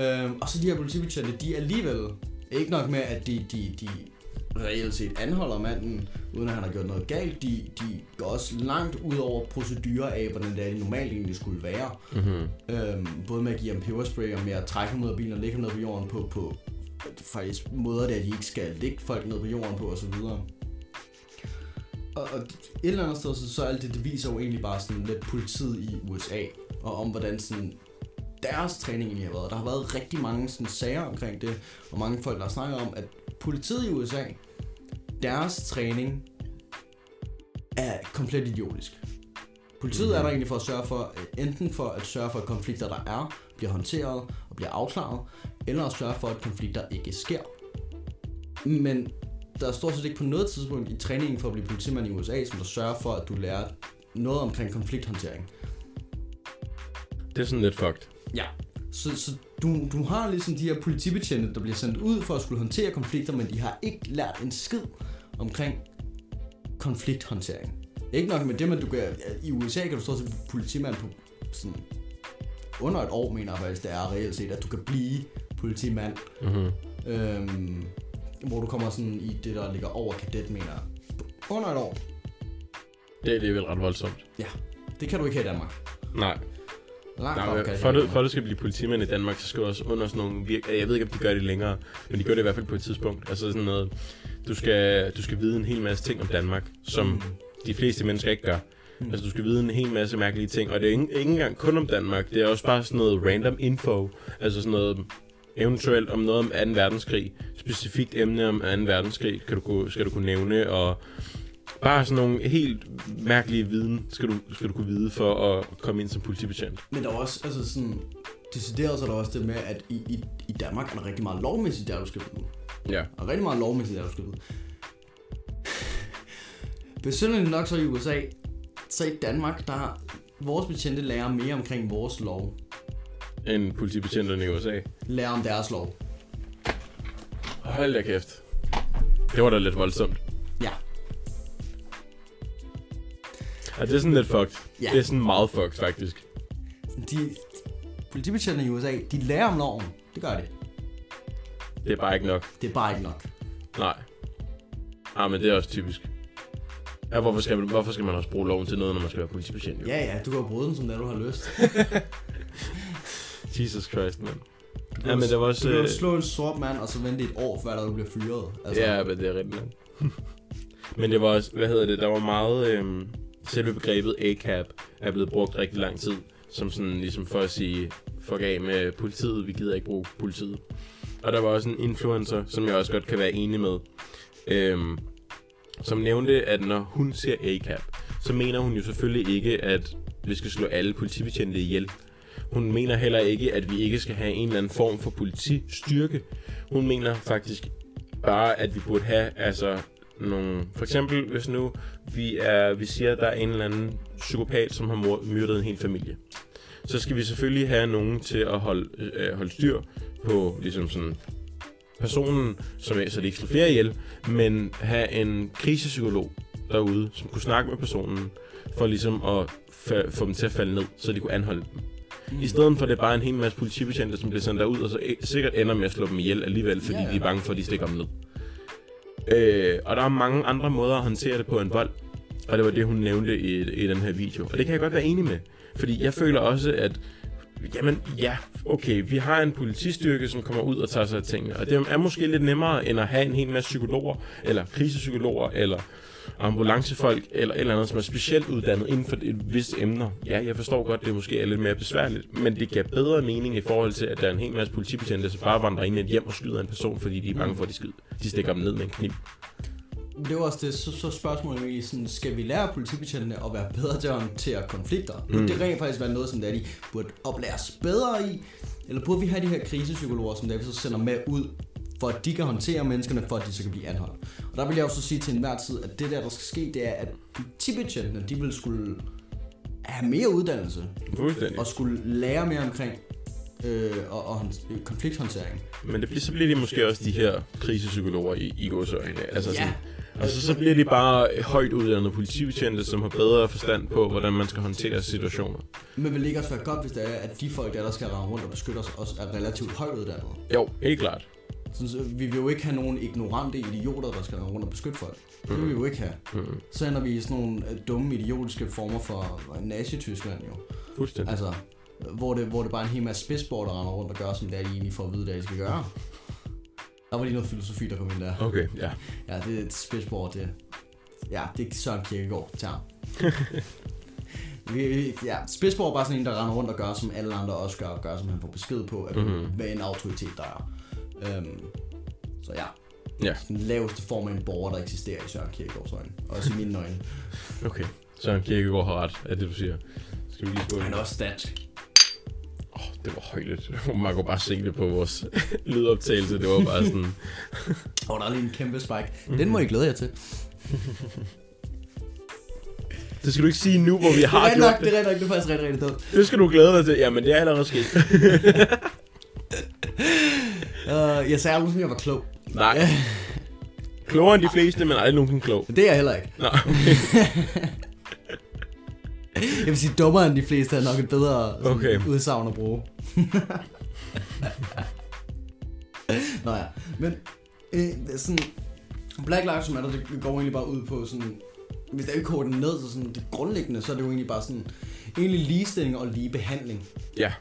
Øhm, og så de her politibetjente, de er alligevel ikke nok med, at de, de, de reelt set anholder manden, uden at han har gjort noget galt. De, de går også langt ud over procedurer af, hvordan det, er, det normalt egentlig skulle være. Mm-hmm. Øhm, både med at give ham peberspray og med at trække ham ud af bilen og lægge ham ned på jorden på, på faktisk måder, der de ikke skal lægge folk ned på jorden på osv. Og, og et eller andet sted, så, så alt det, det viser jo egentlig bare sådan lidt politiet i USA, og om hvordan sådan deres træning egentlig har været. Der har været rigtig mange sådan, sager omkring det, og mange folk, der har snakket om, at politiet i USA, deres træning er komplet idiotisk. Politiet er der egentlig for at sørge for, øh, enten for at sørge for, at konflikter, der er, bliver håndteret og bliver afklaret, eller at sørge for, at konflikter ikke sker. Men der er stort set ikke på noget tidspunkt i træningen for at blive politimand i USA, som der sørger for, at du lærer noget omkring konflikthåndtering. Det er sådan lidt fucked. Ja. Så, så du, du har ligesom de her politibetjente, der bliver sendt ud for at skulle håndtere konflikter, men de har ikke lært en skid omkring konflikthåndtering. Ikke nok med det, men du kan, i USA kan du stå til politimand på sådan under et år, mener jeg faktisk, det er reelt set, at du kan blive politimand. Mm-hmm. Øhm, hvor du kommer sådan i det, der ligger over kadet, mener jeg. Under et år. Det er alligevel ret voldsomt. Ja, det kan du ikke her i Danmark. Nej. Langt Nej, men for, du, Danmark. for at du skal blive politimand i Danmark, så skal du også under sådan nogle virke... Jeg ved ikke, om de gør det længere, men de gør det i hvert fald på et tidspunkt. Altså sådan noget... Du skal, du skal vide en hel masse ting om Danmark, som Mm. de fleste mennesker ikke gør. Mm. Altså, du skal vide en hel masse mærkelige ting, og det er ikke, ikke engang kun om Danmark, det er også bare sådan noget random info, altså sådan noget eventuelt om noget om 2. verdenskrig, specifikt emne om 2. verdenskrig, kan du, kunne- skal du kunne nævne, og bare sådan nogle helt mærkelige viden, skal du, skal du kunne vide for at komme ind som politibetjent. Men der er også, altså sådan, decideret så er der også det med, at i, i, i Danmark er der rigtig meget lovmæssigt, der du skal vide. Ja. Og rigtig meget lovmæssigt, der du skal vide. Besynderligt nok så i USA, så i Danmark, der har vores betjente lærer mere omkring vores lov. End politibetjenterne i USA. Lærer om deres lov. Hold da kæft. Det var da lidt voldsomt. Ja. Det er sådan lidt fucked. Ja. Det er sådan meget fucked, faktisk. De, politibetjentene i USA, de lærer om loven. Det gør de. Det er bare ikke nok. Det er bare ikke nok. Nej. Ah, men det er også typisk. Ja, hvorfor skal, man, hvorfor skal man også bruge loven til noget, når man skal være politibetjent? Jo? Ja, ja, du kan bruge den, som det du har lyst. Jesus Christ, mand. Ja, men det var også... Du kan øh, slå en sort mand, og så vente et år, før du bliver fyret. Altså, Ja, men det er rigtigt. nok. men det var også, hvad hedder det, der var meget... Øhm, selve begrebet ACAP er blevet brugt rigtig lang tid, som sådan ligesom for at sige, fuck af med politiet, vi gider ikke bruge politiet. Og der var også en influencer, som jeg også godt kan være enig med, øhm, som nævnte, at når hun ser ACAP, så mener hun jo selvfølgelig ikke, at vi skal slå alle politibetjente ihjel. Hun mener heller ikke, at vi ikke skal have en eller anden form for politistyrke. Hun mener faktisk bare, at vi burde have altså nogle... For eksempel, hvis nu vi, er, vi siger, at der er en eller anden psykopat, som har myrdet en hel familie. Så skal vi selvfølgelig have nogen til at holde, øh, holde styr på ligesom sådan personen, som er, så det ikke slår flere ihjel, men have en krisepsykolog derude, som kunne snakke med personen, for ligesom at fa- få dem til at falde ned, så de kunne anholde dem. Mm. I stedet for, at det er bare en hel masse politibetjente, som bliver sendt derud, og så e- sikkert ender med at slå dem ihjel alligevel, fordi Ja, ja. de er bange for, at de stikker dem ned. Øh, og der er mange andre måder at håndtere det på en vold, og det var det, hun nævnte i, i den her video. Og det kan jeg godt være enig med, fordi jeg føler også, at Jamen ja, okay, vi har en politistyrke, som kommer ud og tager sig af tingene, og det er måske lidt nemmere, end at have en hel masse psykologer, eller krisepsykologer, eller ambulancefolk, eller et eller andet, som er specielt uddannet inden for et vist emner. Ja, jeg forstår godt, det måske er lidt mere besværligt, men det giver bedre mening i forhold til, at der er en hel masse politibetjente, som bare vandrer ind i et hjem og skyder en person, fordi de er bange for, at de, skyder. de stikker dem ned med en kniv. Det var også det, så, så spørgsmålet egentlig sådan, skal vi lære politibetjentene at være bedre til at håndtere konflikter? Mm. Det rent faktisk være noget, som der de burde oplæres bedre i? Eller burde vi have de her krisepsykologer, som der vi så sender med ud, for at de kan håndtere menneskerne, for at de så kan blive anholdt? Og der vil jeg jo så sige til enhver tid, at det der, der skal ske, det er, at politibetjentene, de vil skulle have mere uddannelse, Fuldstændig. og skulle lære mere omkring øh, og, og øh, konflikthåndtering. Men det bliver, så bliver de måske også de her krisepsykologer i, i godsøjne. Altså Ja. sådan, Og så, så bliver de bare højt uddannede politibetjente, som har bedre forstand på, hvordan man skal håndtere situationer. Men vil det ikke også være godt, hvis det er, at de folk, der, der skal rende rundt og beskytte os, også er relativt højt uddannede? Jo, helt klart. Så, så vi vil jo ikke have nogen ignorante idioter, der skal rundt og beskytte folk. Det vil vi jo ikke have. Mm. Så ender vi i sådan nogle øh, dumme, idiotiske former for Nazi-Tyskland jo. Fuldstændig. Altså, hvor det, hvor det bare er en hel masse spidsborg, der render rundt og gør, som det er, de egentlig får at vide, hvad de skal gøre. Der var lige noget filosofi, der kom ind der. Okay, ja. Ja, det er et spidsborg, det Ja, det er Søren Kierkegaard vi- ja, Spidsborg er bare sådan en, der render rundt og gør, som alle andre også gør, og gør, som han får besked på, at Mhm. mm-hmm. hvad en autoritet der er. Øhm, så ja, Ja, den laveste form af en borger, der eksisterer i Søren Kierkegaards øjne. Også i mine øjne. okay. Søren Kierkegaard har ret, er det du siger. Skal vi lige skåle? Han er også dansk. Åh, oh, det var højligt. Man kunne bare se det på vores lydoptagelse. Det var bare sådan... Og der er lige en kæmpe spike. Den må I glæde jer til. Det skal du ikke sige nu, hvor vi Det har rigtig gjort nok, det. det er nok, det er faktisk rigtig, rigtig dumt. Det skal du glæde dig til. Jamen, det er allerede sket. Uh, jeg sagde aldrig, at jeg var klog. Nej. Klogere end de fleste, men aldrig nogensinde klog. Det er jeg heller ikke. Nej, okay. Jeg vil sige, dummere end de fleste er nok et bedre sådan, Okay. udsagn at bruge. Nå ja, men øh, det er sådan, Black Lives Matter, det går egentlig bare ud på sådan, hvis der ikke koger den ned, så sådan det grundlæggende, så er det jo egentlig bare sådan, egentlig ligestilling og lige behandling. Ja,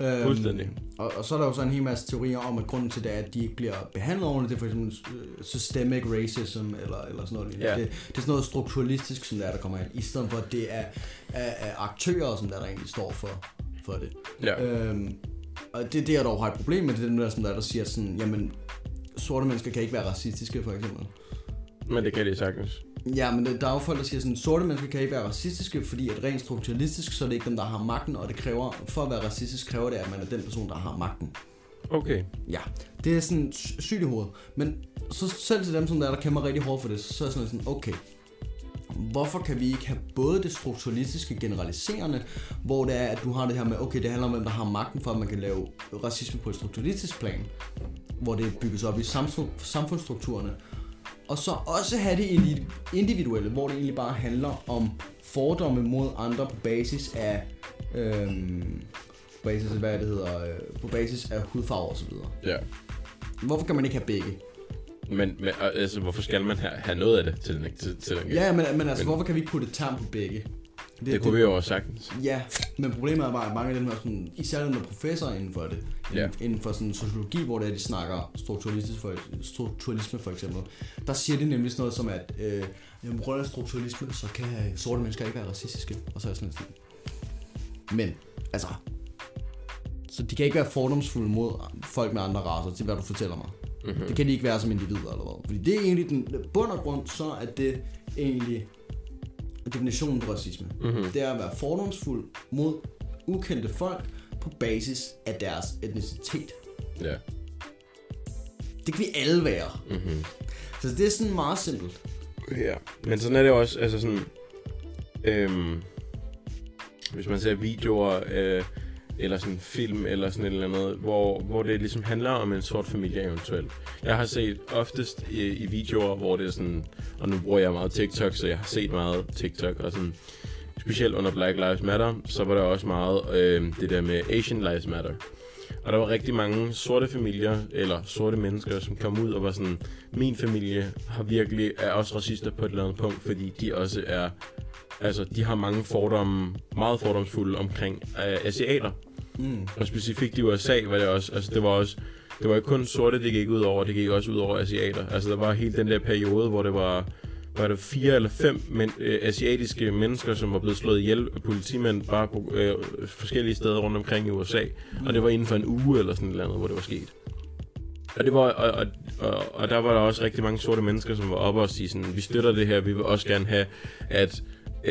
Øhm, Fuldstændig. Og, og så er der jo så en hel masse teorier om, at grunden til det er, at de ikke bliver behandlet ordentligt, det er for eksempel øh, systemic racism, eller, eller sådan noget. Ja. Det, det er sådan noget strukturalistisk, som der, er, der kommer ind, i stedet for, at det er, er, er aktører, som der, der egentlig står for, for det. ja. Øhm, og det, det jeg dog har et problem med, det er dem der, som der, der siger sådan, jamen, sorte mennesker kan ikke være racistiske, for eksempel. Men det kan det sagtens. Ja, men der er jo folk, der siger sådan, sorte mennesker kan ikke være racistiske, fordi at rent strukturalistisk, så er det ikke dem, der har magten, og det kræver, for at være racistisk, kræver det, at man er den person, der har magten. Okay. Ja, det er sådan sy- sygt i hovedet. Men så selv til dem, som der, er, der kæmper rigtig hårdt for det, så er sådan, sådan, okay, hvorfor kan vi ikke have både det strukturalistiske generaliserende, hvor det er, at du har det her med, okay, det handler om, hvem der har magten for, at man kan lave racisme på et strukturalistisk plan, hvor det bygges op i samfund, samfundsstrukturerne, og så også have det indi- individuelle, hvor det egentlig bare handler om fordomme mod andre på basis af, øhm, på basis af, hvad det hedder, øh, på basis af hudfarve og så videre. Ja. Hvorfor kan man ikke have begge? Men, men altså, hvorfor skal man have, have noget af det til den, til, til den Ja, men, men altså, Men- hvorfor kan vi ikke putte et term på begge? Det, det kunne vi jo også sagtens. Ja, men problemet er bare, at mange af dem er sådan, især dem der er professorer inden for det, Ja. inden, for sådan sociologi, hvor det er, de snakker strukturalisme for, strukturalisme for eksempel, der siger de nemlig sådan noget som, at øh, jamen, grund af strukturalisme, så kan sorte mennesker ikke være racistiske, og så er sådan sådan. Men, altså, så de kan ikke være fordomsfulde mod folk med andre raser, til hvad du fortæller mig. Mm-hmm. Det kan de ikke være som individer eller hvad. Fordi det er egentlig den bund og grund, så er det egentlig definitionen på racisme. Mm-hmm. Det er at være fordomsfuld mod ukendte folk på basis af deres etnicitet. Ja. Det kan vi alle være. Mm-hmm. Så det er sådan meget simpelt. Ja, men sådan er det også, altså sådan, øhm, hvis man ser videoer, øh, eller sådan en film, eller sådan et eller andet, hvor, hvor det ligesom handler om en sort familie eventuelt. Jeg har set oftest i, i videoer, hvor det er sådan, og nu bruger jeg meget TikTok, så jeg har set meget TikTok, og sådan, specielt under Black Lives Matter, så var der også meget øh, det der med Asian Lives Matter. Og der var rigtig mange sorte familier, eller sorte mennesker, som kom ud og var sådan, min familie har virkelig, er også racister på et eller andet punkt, fordi de også er, altså de har mange fordomme, meget fordomsfulde omkring øh, asiater. Mm. Og specifikt i USA var det også, altså det var også, det var ikke kun sorte, det gik ud over, det gik også ud over asiater. Altså der var helt den der periode, hvor det var, var det fire eller fem men, øh, asiatiske mennesker, som var blevet slået ihjel af politimænd bare på øh, forskellige steder rundt omkring i USA. Og det var inden for en uge eller sådan et eller andet, hvor det var sket. Og, det var, og, og, og, og der var der også rigtig mange sorte mennesker, som var oppe og sige sådan, vi støtter det her, vi vil også gerne have, at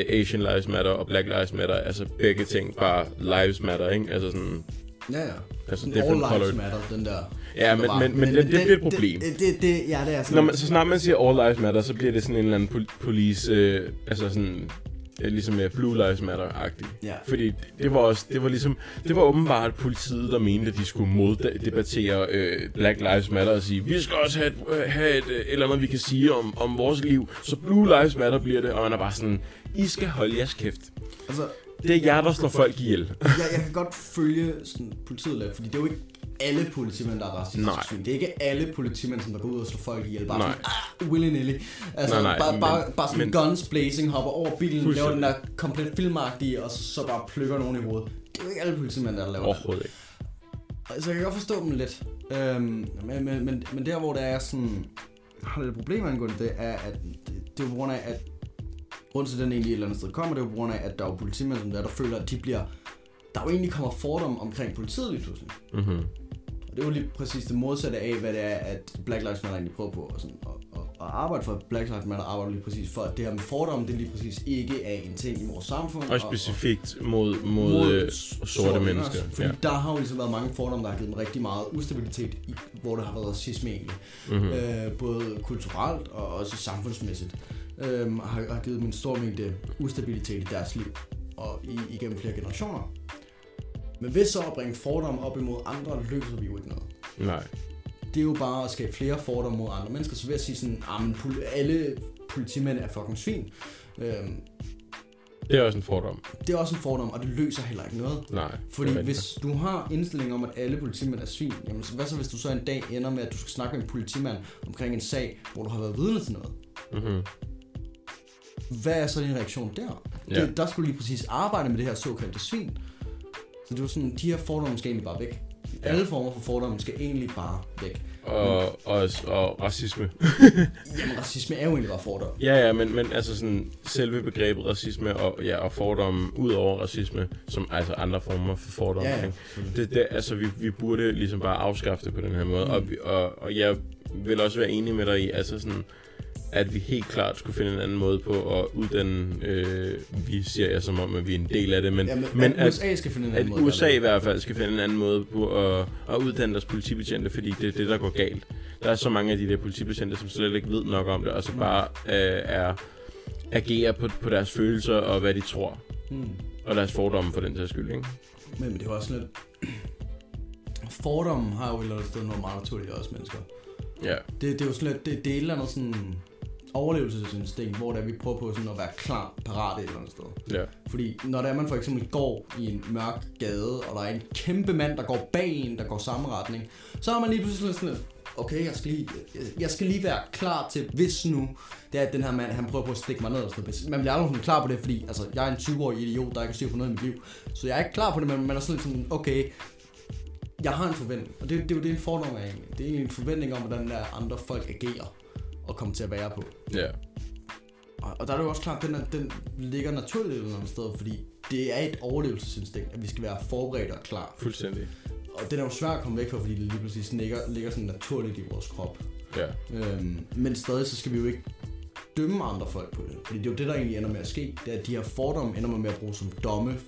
Asian Lives Matter og Black Lives Matter, altså begge ting, bare lives matter, ikke? Altså sådan, Ja, ja. altså different all lives colored. matter, den der. Ja, men, var. men, men, det, det, det, er et problem. Det, det, det, ja, det er sådan. Når man, så snart man siger all lives matter, så bliver det sådan en eller anden pol- police, øh, altså sådan, øh, ligesom mere Blue Lives Matter-agtigt. Ja. Fordi det var også, det var ligesom, det var åbenbart politiet, der mente, at de skulle moddebattere øh, Black Lives Matter og sige, vi skal også have et, øh, have et, øh, et eller andet, vi kan sige om, om vores liv, så Blue Lives Matter bliver det, og man er bare sådan, I skal holde jeres kæft. Altså, Det er jer, der slår folk ihjel. jeg, jeg kan godt følge sådan, politiet lidt, fordi det er jo ikke alle politimænd, der er racistiske. Det er ikke alle politimænd, som der går ud og slår folk ihjel. Bare Nej. sådan, ah, willy-nilly. Altså, Nej, nej, bare, men- bare, bare sådan men- guns blazing, hopper over bilen, laver den der komplet filmagtige, og så, bare plukker nogen i hovedet. Det er jo ikke alle politimænd, der laver det. Overhovedet ikke. Altså, jeg kan godt forstå dem lidt. Øhm, men, men, men, men der, hvor der er sådan... Har lidt problemer angående det, er, at det, det er på grund af, at... Grunden til, den egentlig et eller andet sted kommer, det er jo på grund af, at der er jo politimænd, som der, der føler, at de bliver... Der jo egentlig kommer fordomme omkring politiet lige pludselig. Mm-hmm. Og det er jo lige præcis det modsatte af, hvad det er, at Black Lives Matter egentlig prøver på. Og, sådan, og, og, og arbejde for, Black Lives Matter arbejder lige præcis for, at det her med fordomme, det lige præcis ikke er en ting i vores samfund. Og specifikt mod, mod, mod øh, sorte mennesker. Fordi Ja. der har jo ligesom været mange fordomme, der har givet dem rigtig meget ustabilitet, i, hvor der har været racisme egentlig. Mhm. Mm-hmm. Øh, både kulturelt og også samfundsmæssigt. Øh, har, har givet dem en stor mængde ustabilitet i deres liv. Og i, igennem flere generationer. Men ved så at bringe fordomme op imod andre, løser vi jo ikke noget. Nej. Det er jo bare at skabe flere fordomme mod andre mennesker. Så ved at sige sådan, at alle politimænd er fucking svin. Øh, Det er også en fordom. det er også en fordom, og det løser heller ikke noget. Nej. Fordi hvis du har indstilling om, at alle politimænd er svin, jamen så hvad så hvis du så en dag ender med, at du skal snakke med en politimand omkring en sag, hvor du har været vidne til noget? Mhm. Hvad er så din reaktion der? Ja. Det, der skulle lige præcis arbejde med det her såkaldte svin. Så det var sådan, de her fordomme skal egentlig bare væk. Ja. Alle former for fordomme skal egentlig bare væk. Og, og, og racisme. Jamen, racisme er jo egentlig bare fordom. Ja, ja, men, men altså sådan selve begrebet racisme og, ja, og fordomme ud over racisme, som altså andre former for fordomme. Ja, ja, det, det, altså vi, vi burde ligesom bare afskaffe det på den her måde. Mm. Og, og, og jeg vil også være enig med dig i, altså sådan, at vi helt klart skulle finde en anden måde på at uddanne, øh, vi siger ja som om, at vi er en del af det, men, Ja, men, men at at, USA skal finde en at anden måde. USA i hvert fald skal finde en anden måde på at, at uddanne deres politibetjente, fordi det er det, der går galt. Der er så mange af de der politibetjente, som slet ikke ved nok om det, og så bare øh, er agerer på, på deres følelser og hvad de tror. Hmm. Og deres fordomme for den sags skyld, ikke? Men, men det er jo også lidt... Fordomme har jo et eller andet sted noget meget naturligt os mennesker. Ja. Det, det er jo sådan lidt, det, det er et eller andet sådan overlevelsesinstinkt, hvor der vi prøver på sådan at være klar, parat et eller andet sted. Ja. Fordi når der er man for eksempel går i en mørk gade, og der er en kæmpe mand, der går bag en, der går samme retning, så er man lige pludselig sådan lidt, okay, jeg skal lige, jeg skal lige være klar til, hvis nu det er, at den her mand, han prøver på at stikke mig ned og sådan noget. Man bliver aldrig sådan klar på det, fordi altså, jeg er en 20-årig idiot, der ikke kan styr på noget i mit liv. Så jeg er ikke klar på det, men man er sådan sådan, okay, jeg har en forventning. Og det, det er jo det, en fordom er egentlig. Det er egentlig en forventning om, hvordan der andre folk agerer og kommer til at være på. Ja. Og, og der er det jo også klart, at den, den ligger naturligt et eller andet sted, fordi det er et overlevelsesinstinkt, at vi skal være forberedt og klar. Fuldstændig. Og den er jo svært at komme væk fra, fordi det lige præcis ligger, ligger sådan naturligt i vores krop. Ja. Øhm, men stadig så skal vi jo ikke dømme andre folk på det. Fordi det er jo det, der egentlig ender med at ske. Det er, at de her fordomme ender man med at bruge som domme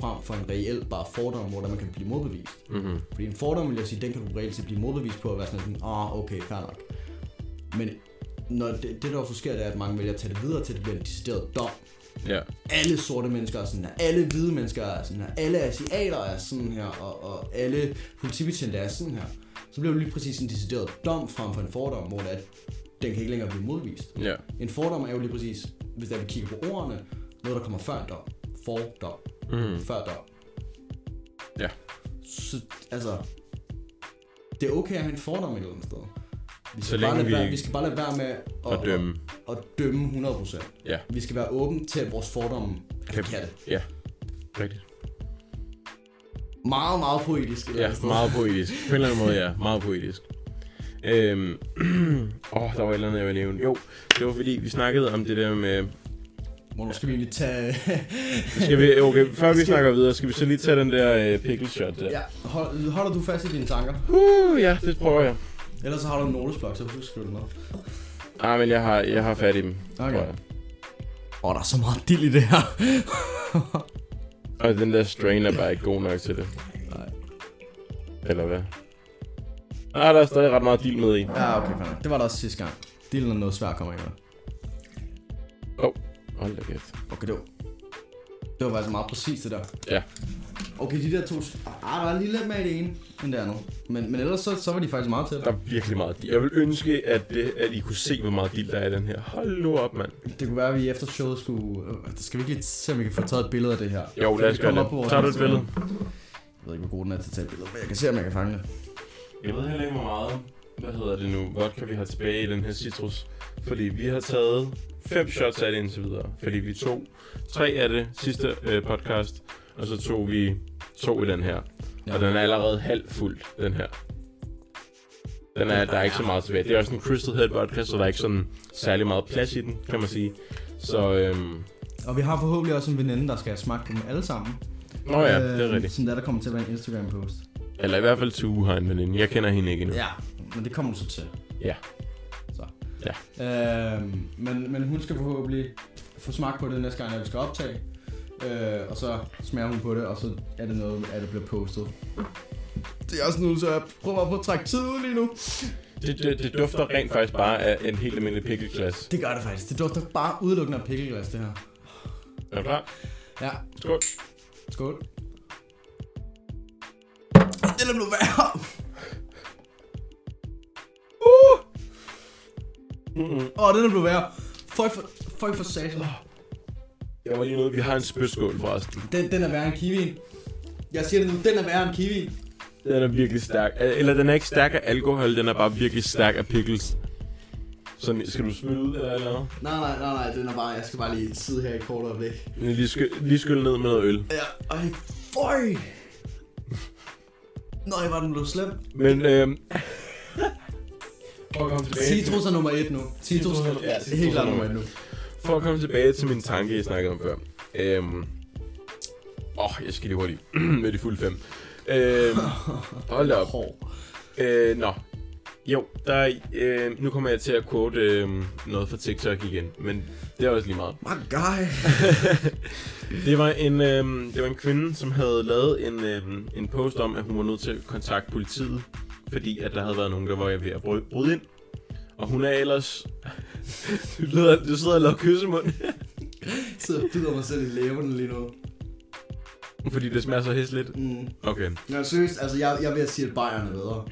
frem for en reel bare fordom, hvor der man kan blive modbevist. Mm-hmm. Fordi en fordom, vil jeg sige, den kan du reelt set blive modbevist på at være sådan sådan, ah, okay, fair nok. Men når det, det der også sker, det er, at mange vælger at tage det videre til, det bliver en decideret dom. Ja. Alle sorte mennesker er sådan her, alle hvide mennesker er sådan her, alle asiater er sådan her, og, og alle politibetjente er sådan her. Så bliver det lige præcis en decideret dom frem for en fordom, hvor det er, at den kan ikke længere blive modvist. Ja. En fordom er jo lige præcis, hvis der vi kigger på ordene, noget der kommer før en dom. Fordom. Mm. Før dom. Ja. Så, altså, det er okay at have en fordom et eller andet sted. Vi Så skal, længe bare lade vi være, vi skal bare lade være med at, Og dømme. At, at dømme 100%. Ja. Vi skal være åbne til, at vores fordomme er Kan- forkerte. Ja. Rigtigt. Meget, meget poetisk. et eller Ja, meget poetisk. På en eller anden måde, ja. Meget poetisk. Øhm, åh, oh, der var et eller andet, jeg ville nævne. Jo, det var fordi, vi snakkede om det der med... Hvornår skal vi egentlig tage... Skal vi, okay, før vi snakker videre, skal vi så lige tage den der uh, pickle shot der. ja, hold, holder du fast i dine tanker? Uh, ja, det prøver jeg. Ellers så har du en notesblok, så husk skrive det ned. Ah, men jeg har, jeg har fat i dem, Okay. Åh, oh, der er så meget dild i det her. Og den der strain er bare ikke god nok til det. Nej. Eller hvad? Ah, der er stadig ret meget deal med i. Ja, okay, nok. Det var der også sidste gang. Dillen er noget svært at komme af med. Åh, oh, hold da kæft. Okay, det var. Det var faktisk meget præcis det der. Ja. Okay, de der to... Ah, der er lige lidt mere i det ene, end det andet. Men, men ellers så, så var de faktisk meget til. Der er virkelig meget dild. Jeg vil ønske, at, det, at I kunne se, hvor meget dild der er i den her. Hold nu op, mand. Det kunne være, at vi efter showet skulle... Øh, der skal vi ikke lige se, om vi kan få taget et billede af det her. Jo, lad os gøre det. Tager du et billede? Jeg ved ikke, hvor god den er til at tage et billede, men jeg kan se, om jeg kan fange det. Jeg ved heller ikke, hvor meget, hvad hedder det nu, vodka vi har tilbage i den her citrus. Fordi vi har taget fem shots af det indtil videre. Fordi vi tog tre af det sidste øh, podcast, og så tog vi to i den her. Ja. Og den er allerede halvt fuld, den her. Den er, der er ikke så meget tilbage. Det er også en Crystal Head vodka, så der er ikke sådan særlig meget plads i den, kan man sige. Så, øhm, Og vi har forhåbentlig også en veninde, der skal smagt dem alle sammen. nå ja, det er Øh, rigtigt. Sådan der, der kommer til at være en Instagram-post. Eller i hvert fald Tue har en veninde. Jeg kender hende ikke endnu. Ja, men det kommer du så til. Ja. Så. Ja. Øhm, men, men hun skal forhåbentlig få smagt på det næste gang, når vi skal optage. Øh, og så smager hun på det, og så er det noget, at det bliver postet. Det er også nu, så jeg prøver at trække tid ud lige nu. Det, det, det dufter rent faktisk bare af en helt almindelig pikkelglas. Det gør det faktisk. Det dufter bare udelukkende af pikkelglas, det her. Er du klar? Ja, Skål. skål. Den er blevet værre. Mm-mm. Åh, oh, den er blevet værre. Føj for, føj for satan. Jeg var lige nødt. Vi har en spytskål forresten. Den, den er værre end kiwien. Jeg siger det nu, den er værre end kiwien. Den er virkelig stærk. Eller den er ikke stærk af alkohol, den er bare virkelig stærk af pickles. Så skal du smide ud eller andet? Nej, nej, nej, nej, den er bare, jeg skal bare lige sidde her i et kort øjeblik. Lige, skyld, lige skyld ned med noget øl. Ja, ej, føj. Nej, var den blevet slem. Men øhm... Citrus er nummer et nu. Citrus Citrus er- ja, citrus helt klart nummer et nu. For at komme tilbage til min tanke, jeg snakkede om før. Øhm... Åh, oh, jeg skal lige hurtigt med de fulde fem. Øhm... Hold op. Øh, nå. Jo, der er, øh, nu kommer jeg til at quote øh, noget fra TikTok igen, men det er også lige meget. My guy. Det var en, øh, det var en kvinde, som havde lavet en, øh, en post om, at hun var nødt til at kontakte politiet, fordi at der havde været nogen, der var ved at bry- bryde ind. Og hun er ellers... du, lyder, du sidder og laver kyssemund, sidder og bider mig selv i læberne lige nu. fordi det smager så hæsligt. Mm. Okay. Ja, seriøst, altså jeg, jeg vil sige, at Bayern er bedre.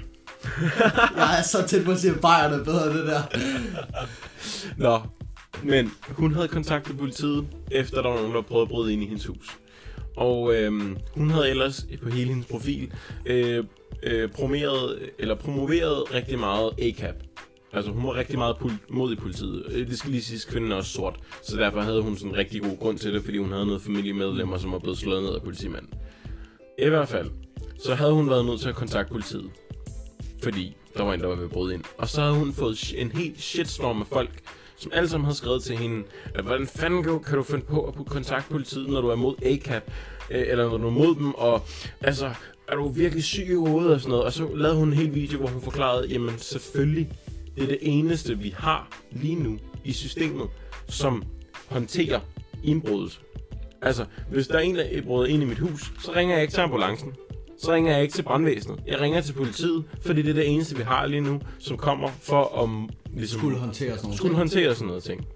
jeg er så tæt på at sige, at Bayern er bedre end det der. Nå, men hun havde kontaktet politiet, efter der var nogen, der prøvede at bryde ind i hendes hus. Og øhm, hun havde ellers på hele hendes profil øh, øh, promeret, eller promoveret rigtig meget ACAP. Altså hun var rigtig meget mod i politiet. Øh, det skal lige siges, kvinden er også sort. Så derfor havde hun sådan en rigtig god grund til det, fordi hun havde noget familiemedlemmer, som var blevet slået ned af politimanden. I hvert fald, så havde hun været nødt til at kontakte politiet. Fordi der var en, der var ved at bryde ind. Og så havde hun fået en helt shitstorm af folk, som alle sammen havde skrevet til hende, at hvordan fanden kan du, kan du finde på at kunne kontakte politiet, når du er mod ACAP, øh, eller når du er mod dem, og altså, er du virkelig syg i hovedet og sådan noget. Og så lavede hun en hel video, hvor hun forklarede, jamen selvfølgelig, det er det eneste, vi har lige nu i systemet, som håndterer indbrudelse. Altså, hvis der er en, der bryder ind i mit hus, så ringer jeg ikke til ambulancen. Så ringer jeg ikke til brandvæsenet. Jeg ringer til politiet, fordi det er det eneste, vi har lige nu, som kommer for at ligesom, Skulle håndtere sådan nogle skulle håndtere sådan noget ting.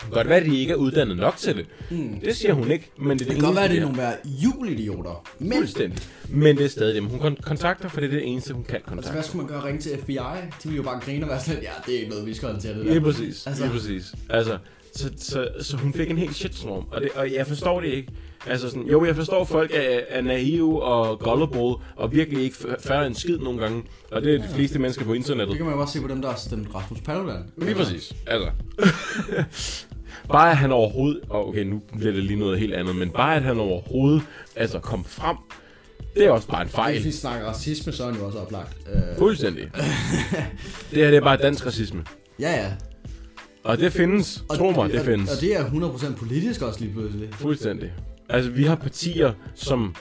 Kan godt være, at de ikke er uddannet nok til det. Mm. Det siger hun ikke, men det det, Det kan godt være, at det er nogle være juleidioter. Men Fuldstændig. Men det er stadig dem. Hun kon- kontakter, for det er det eneste, hun kan altså, hvad kontakte. skulle man gøre? Ringe til FBI? De ville jo bare grine og være sådan, ja, det er ikke noget, vi skal håndtere det der. Lige præcis. Altså- Lige præcis. Altså, så, så, så hun fik en helt shitstorm, og, det, og jeg forstår det ikke. Altså sådan, jo, jeg forstår, at folk er, er naive og gullible, og virkelig ikke færre en skid nogle gange. Og det er de fleste mennesker på internettet. Det kan man jo også se på dem, der har stemt Rasmus Paludan. Lige præcis. Altså. bare at han overhovedet... Og okay, nu bliver det lige noget helt andet, men bare at han overhovedet altså kom frem, det er også bare en Hvis fejl. vi snakker racisme, så er han jo også oplagt. Øh, Fuldstændig. Det her det er bare dansk racisme. ja, ja. Og det findes. Tro mig, det og, findes. Og det er 100% politisk også lige pludselig. Fuldstændig. Altså, vi har partier, som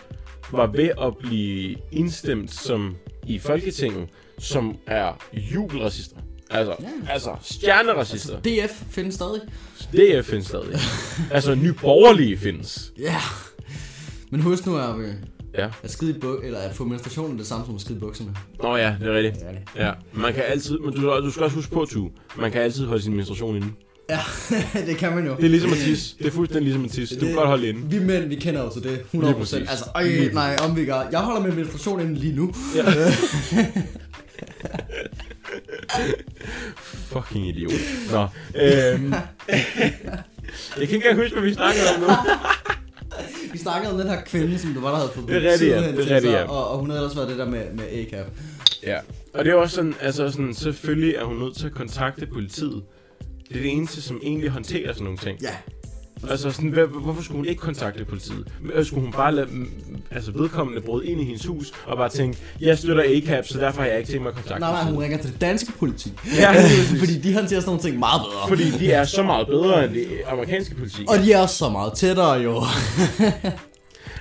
var ved at blive indstemt som i Folketinget, som er jubelracister. Altså, Ja. altså stjerneracister. DF findes stadig. DF findes stadig. altså, nyborgerlige findes. Ja. Men husk nu, at, øh, Ja. at skide i buk, eller at få menstruation er det samme som at skide i bukserne. Nå ja, det er rigtigt. Ja, det. Ja, man kan altid, men du, du skal også huske på, Tu, man kan altid holde sin menstruation inde. Ja, det kan man jo. Det er ligesom at tisse. Det er fuldstændig ligesom at tisse. Du kan godt holde inde. Vi mænd, vi kender jo til det. 100%. Lige præcis. Altså, øj, nej, om vi gør. Jeg holder med menstruation inden lige nu. Ja. Fucking idiot. Nå. Øhm. jeg kan ikke engang huske, hvad vi snakkede om nu. Vi snakkede om den her kvinde, som du var, der havde fået Det er rigtigt, ja. Det er rigtigt, ja. Og, og hun havde også været det der med, med A-cap. Ja. Og det er også sådan, altså sådan, selvfølgelig er hun nødt til at kontakte politiet. Det er det eneste, som egentlig håndterer sådan nogle ting. Ja. Altså sådan, hvad, hvorfor skulle hun ikke kontakte politiet? Øh, Skulle hun bare lade mm, altså vedkommende bryde ind i hendes hus og bare tænke, jeg støtter ACAP, så derfor har jeg ikke tænkt mig at kontakte Nej, nej, hun ringer til det danske politi. Ja. Fordi de håndterer sådan nogle ting meget bedre. Fordi de er så meget bedre end det amerikanske politi. Og de er også så meget tættere jo.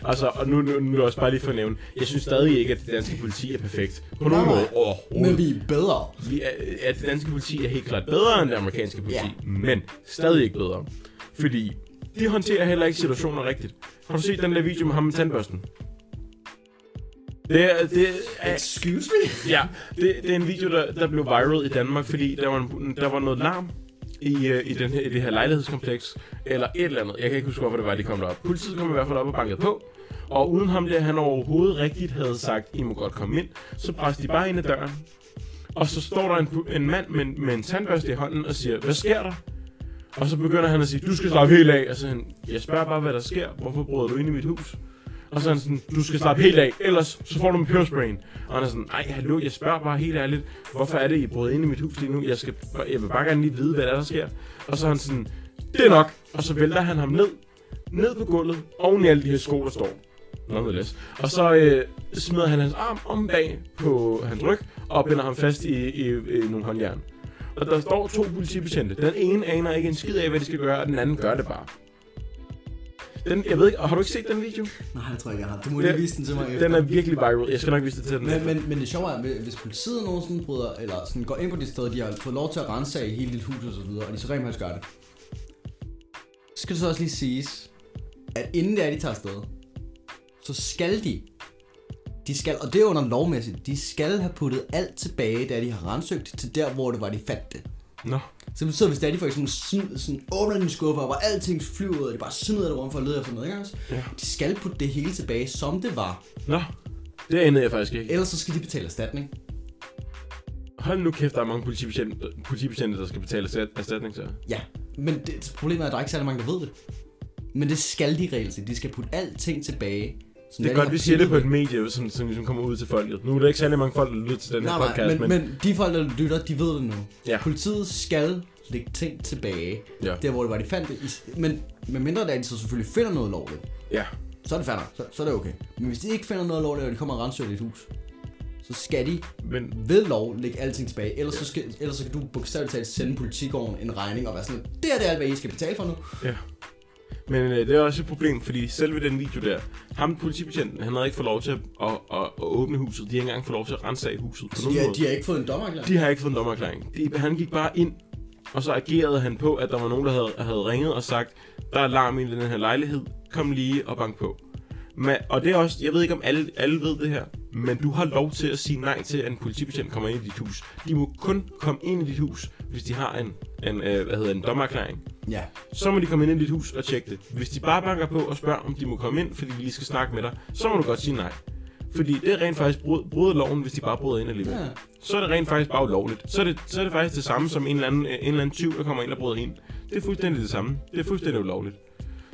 Altså, og nu, nu, nu er det også bare lige for at nævne, jeg synes stadig ikke, at det danske politi er perfekt. På nogen måde overhovedet. Men vi er bedre. Vi er, at det danske politi er helt klart bedre end det amerikanske politi, Ja. men stadig ikke bedre. Fordi de håndterer heller ikke situationer rigtigt. Har du set den der video med ham med tandbørsten? Det er, det er, Excuse me? ja, det, det er en video, der, der blev viral i Danmark, fordi der var, en, der var noget larm i, øh, i, den her, i det her lejlighedskompleks, eller et eller andet. Jeg kan ikke huske, hvorfor det var, de kom derop. Politiet kom i hvert fald op og bankede på, og uden ham der, han overhovedet rigtigt havde sagt, I må godt komme ind, så presser de bare ind ad døren. Og så står der en, en mand med, med en tandbørste i hånden og siger, hvad sker der? Og så begynder han at sige, du skal slappe helt af. Og så han, jeg spørger bare, hvad der sker. Hvorfor bryder du ind i mit hus? Og så er han sådan, du skal slappe helt af, ellers så får du en pørsbrain. Og han er sådan, nej, hallo, jeg spørger bare helt ærligt, hvorfor er det, I bryder ind i mit hus lige nu? Jeg, skal, jeg vil bare gerne lige vide, hvad der, er, der sker. Og så er han sådan, det er nok. Og så vælter han ham ned, ned på gulvet, oven i alle de her sko, der står. Nonetheless. Og så øh, smider han hans arm om bag på hans ryg, og binder ham fast i, i, i nogle håndjern. Og der står to politibetjente. Den ene aner ikke en skid af, hvad de skal gøre, og den anden gør det bare. Den, jeg ved ikke, har du ikke set den video? Nej, jeg tror ikke, jeg har. Du må lige vise den til mig efter. Den er virkelig viral. Jeg skal nok vise det til den. Men, men, men det sjove er, at hvis politiet nogensinde bryder, eller sådan går ind på de steder, de har fået lov til at rense hele dit hus og så videre, og de så rent faktisk gør det, så skal det så også lige siges, at inden det er, de tager afsted, så skal de, de skal, og det er under lovmæssigt, de skal have puttet alt tilbage, da de har rensøgt, til der, hvor det var, de fandt det. Nå. Så det betyder, hvis det er, de for eksempel sådan, sådan åbner din skuffe, og hvor alting flyver ud, og de bare smider det rundt for at lede efter noget, ikke også? Ja. De skal putte det hele tilbage, som det var. Nå. Det anede jeg faktisk ikke. Ellers så skal de betale erstatning. Hold nu kæft, der er mange politibetjente, politibetjente der skal betale erstat- erstatning til. Ja, men det, problemet er, at der er ikke særlig mange, der ved det. Men det skal de reelt set. De skal putte alting tilbage. Som Det er godt, vi siger det på et medie, som, som ligesom kommer ud til folket. Nu er der ikke særlig mange folk, der lytter til den her Nej, nej, podcast, men, men de folk, der lytter, de ved det nu. Ja. Politiet skal lægge ting tilbage, Ja. der hvor det var, de fandt det. Men med mindre der de så selvfølgelig finder noget lovligt, Ja. så er det nok. Så, så er det okay. Men hvis de ikke finder noget lovligt, og de kommer og renser dit hus, så skal de Men ved lov lægge alting tilbage. Ellers, så, skal, ellers så kan du bogstaveligt talt sende politigården en regning og være sådan, det her det er alt, hvad I skal betale for nu. Ja. Men øh, det er også et problem, fordi selve den video der, ham politibetjenten, han havde ikke fået lov til at, at, at, at åbne huset. De har ikke engang fået lov til at rense af huset på Så nogen de, har, måde. de har ikke fået en dommerklæring. De har ikke fået en dommererklæring. De, han gik bare ind, og så agerede han på, at der var nogen, der havde, havde ringet og sagt, der er alarm i den her lejlighed, kom lige og bank på. Men, og det er også, jeg ved ikke om alle, alle ved det her, men du har lov til at sige nej til, at en politibetjent kommer ind i dit hus. De må kun komme ind i dit hus, hvis de har en, en øh, hvad hedder en dommererklæring. Ja. Så må de komme ind i dit hus og tjekke det. Hvis de bare banker på og spørger, om de må komme ind, fordi de lige skal snakke med dig, så må du godt sige nej. Fordi det er rent faktisk brud, brud loven, hvis de bare bryder ind alligevel. Ja. Så er det rent faktisk bare ulovligt. Så er det, så er det faktisk det samme som en eller, anden, en eller anden tyv, der kommer ind og bryder ind. Det er fuldstændig det samme. Det er fuldstændig ulovligt.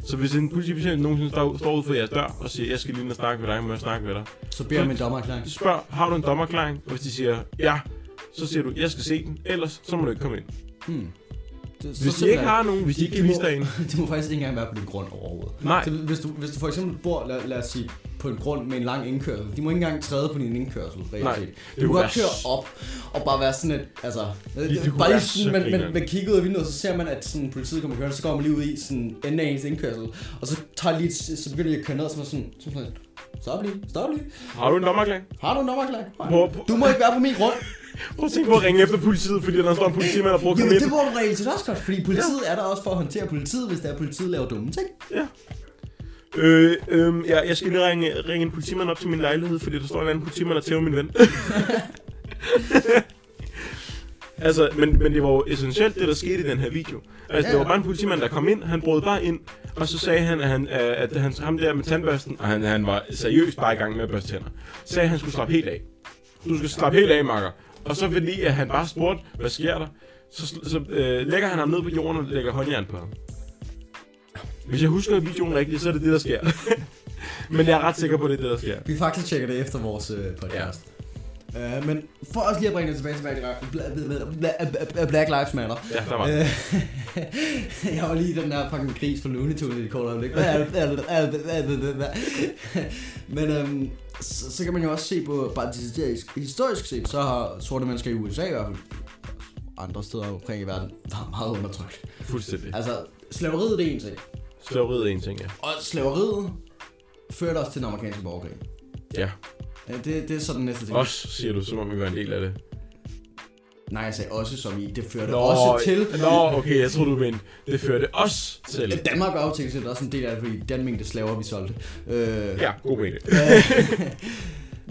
Så hvis en politibetjent nogensinde står, står ud for jeres dør og siger, jeg skal lige ind og snakke med dig, må jeg snakke med dig. Så beder om en dommerklæring. Spørg, har du en dommerklæring? Og hvis de siger, ja, så siger du, jeg skal se den, ellers så må du ikke komme ind. Hmm. Det, Hvis de ikke har nogen, hvis de ikke kan vise dig en. det må faktisk ikke engang være på din grund overhovedet. Nej. Så hvis, du, hvis du for eksempel bor, lad, lad os sige, på en grund med en lang indkørsel, de må ikke engang træde på din indkørsel, reelt Nej, set. det Du kan godt køre op og bare være sådan et, altså, det, det kunne bare lige sådan, så man, man, man kigger ud af vinduet, og så ser man, at sådan, politiet kommer kørende, så går man lige ud i sådan enden af ens indkørsel, og så tager lige, så begynder de at køre ned, og så er man sådan, så sådan, stop lige, stop lige. Har du en dommerklæring? Har du en prøv- Du må ikke være på min grund. Prøv at tænke på at ringe efter politiet, fordi der står en politimand, der komme Jamen, det må du reelt set også godt, fordi politiet er der også for at håndtere politiet, hvis der er politiet laver dumme ting. Ja. Øh, øh, ja, jeg skal lige ringe, ringe en politimand op til min lejlighed, fordi der står en anden politimand, der tæver min ven. Altså, men, men det var jo essentielt, det der skete i den her video. Altså, det var bare en politimand, der kom ind, han brød bare ind, og så sagde han, at, han, at han, ham der med tandbørsten, og han, han var seriøst bare i gang med at børste tænder, sagde, at han skulle slappe helt af. Du skal slappe helt af, makker. Og så fordi, at han bare spurgte, hvad sker der? Så, så øh, lægger han ham ned på jorden og lægger håndjern på ham. Hvis jeg husker videoen rigtigt, så er det det, der sker. men jeg er ret sikker på, at det er det, der sker. Vi faktisk tjekker det efter vores øh, podcast. Ja. Uh, men for også lige at bringe det tilbage til Black, Li- Bla- Bla- Black Lives Matter. Ja, der var det. Øh, jeg var lige den der fucking gris for Looney Tunes i et kort øjeblik. Men øhm, så, så kan man jo også se på, bare historisk set, så har sorte mennesker i USA i hvert fald, andre steder omkring i verden, været meget undertrykt. Fuldstændig. Altså, slaveriet det er en ting. Slaveriet er en ting, ja. Og slaveriet førte os til den amerikanske borgerkrig. Ja. Ja, det, det er så den næste ting. Os, siger du, som om vi var en del af det. Nej, jeg sagde også som i, det førte Nå, også til... Nå, okay, jeg tror du mente, det førte os til. Danmark var jo til set også en del af det, fordi den mængde slaver, vi solgte. Øh, Ja, god mening.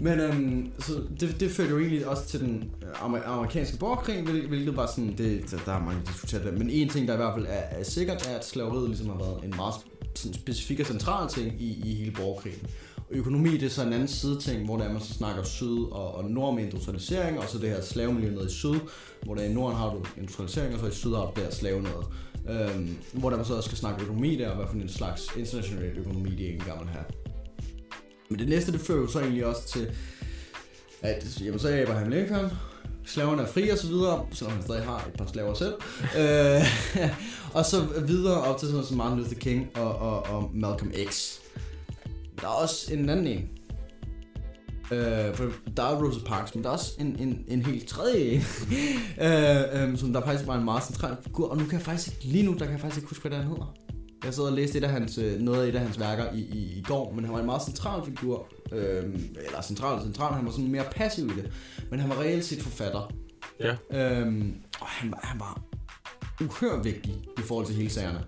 Men øhm, så det, det førte jo egentlig også til den øh, amer- amerikanske borgerkrig, hvilket var sådan, det, der, der mange diskuteret det. Men en ting, der i hvert fald er, er sikkert, er, at slaveriet ligesom har været en meget sådan specifik og central ting i, i hele borgerkrigen. Og økonomi, det er så en anden side ting, hvor der man så snakker syd og, og nord med industrialisering, og så det her slavemiljø nede i syd, hvor der i norden har du industrialisering, og så i syd har du der slave noget. Øhm, hvor der man så også skal snakke økonomi der, og hvad for en slags international økonomi de egentlig gerne vil have. Men det næste, det fører jo så egentlig også til, at jamen, så er Abraham Lincoln, slaverne er fri og så videre, selvom han stadig har et par slaver selv. øh, og så videre op til sådan noget som Martin Luther King og, og, og Malcolm X. Der er også en anden en. Øh, for der er Rosa Parks, men der er også en, en, en helt tredje en, øh, øh, som der faktisk var en meget central figur, og nu kan jeg faktisk ikke, lige nu, der kan jeg faktisk ikke huske, hvad den hedder. Jeg sad og læste et af hans, øh, noget af et af hans værker i, i, i går, men han var en meget central figur. Øhm, eller central central, han var sådan mere passiv i det. Men han var reelt set forfatter. Ja. Øhm, og han, var- han var uhør vigtig i forhold til hele sagerne.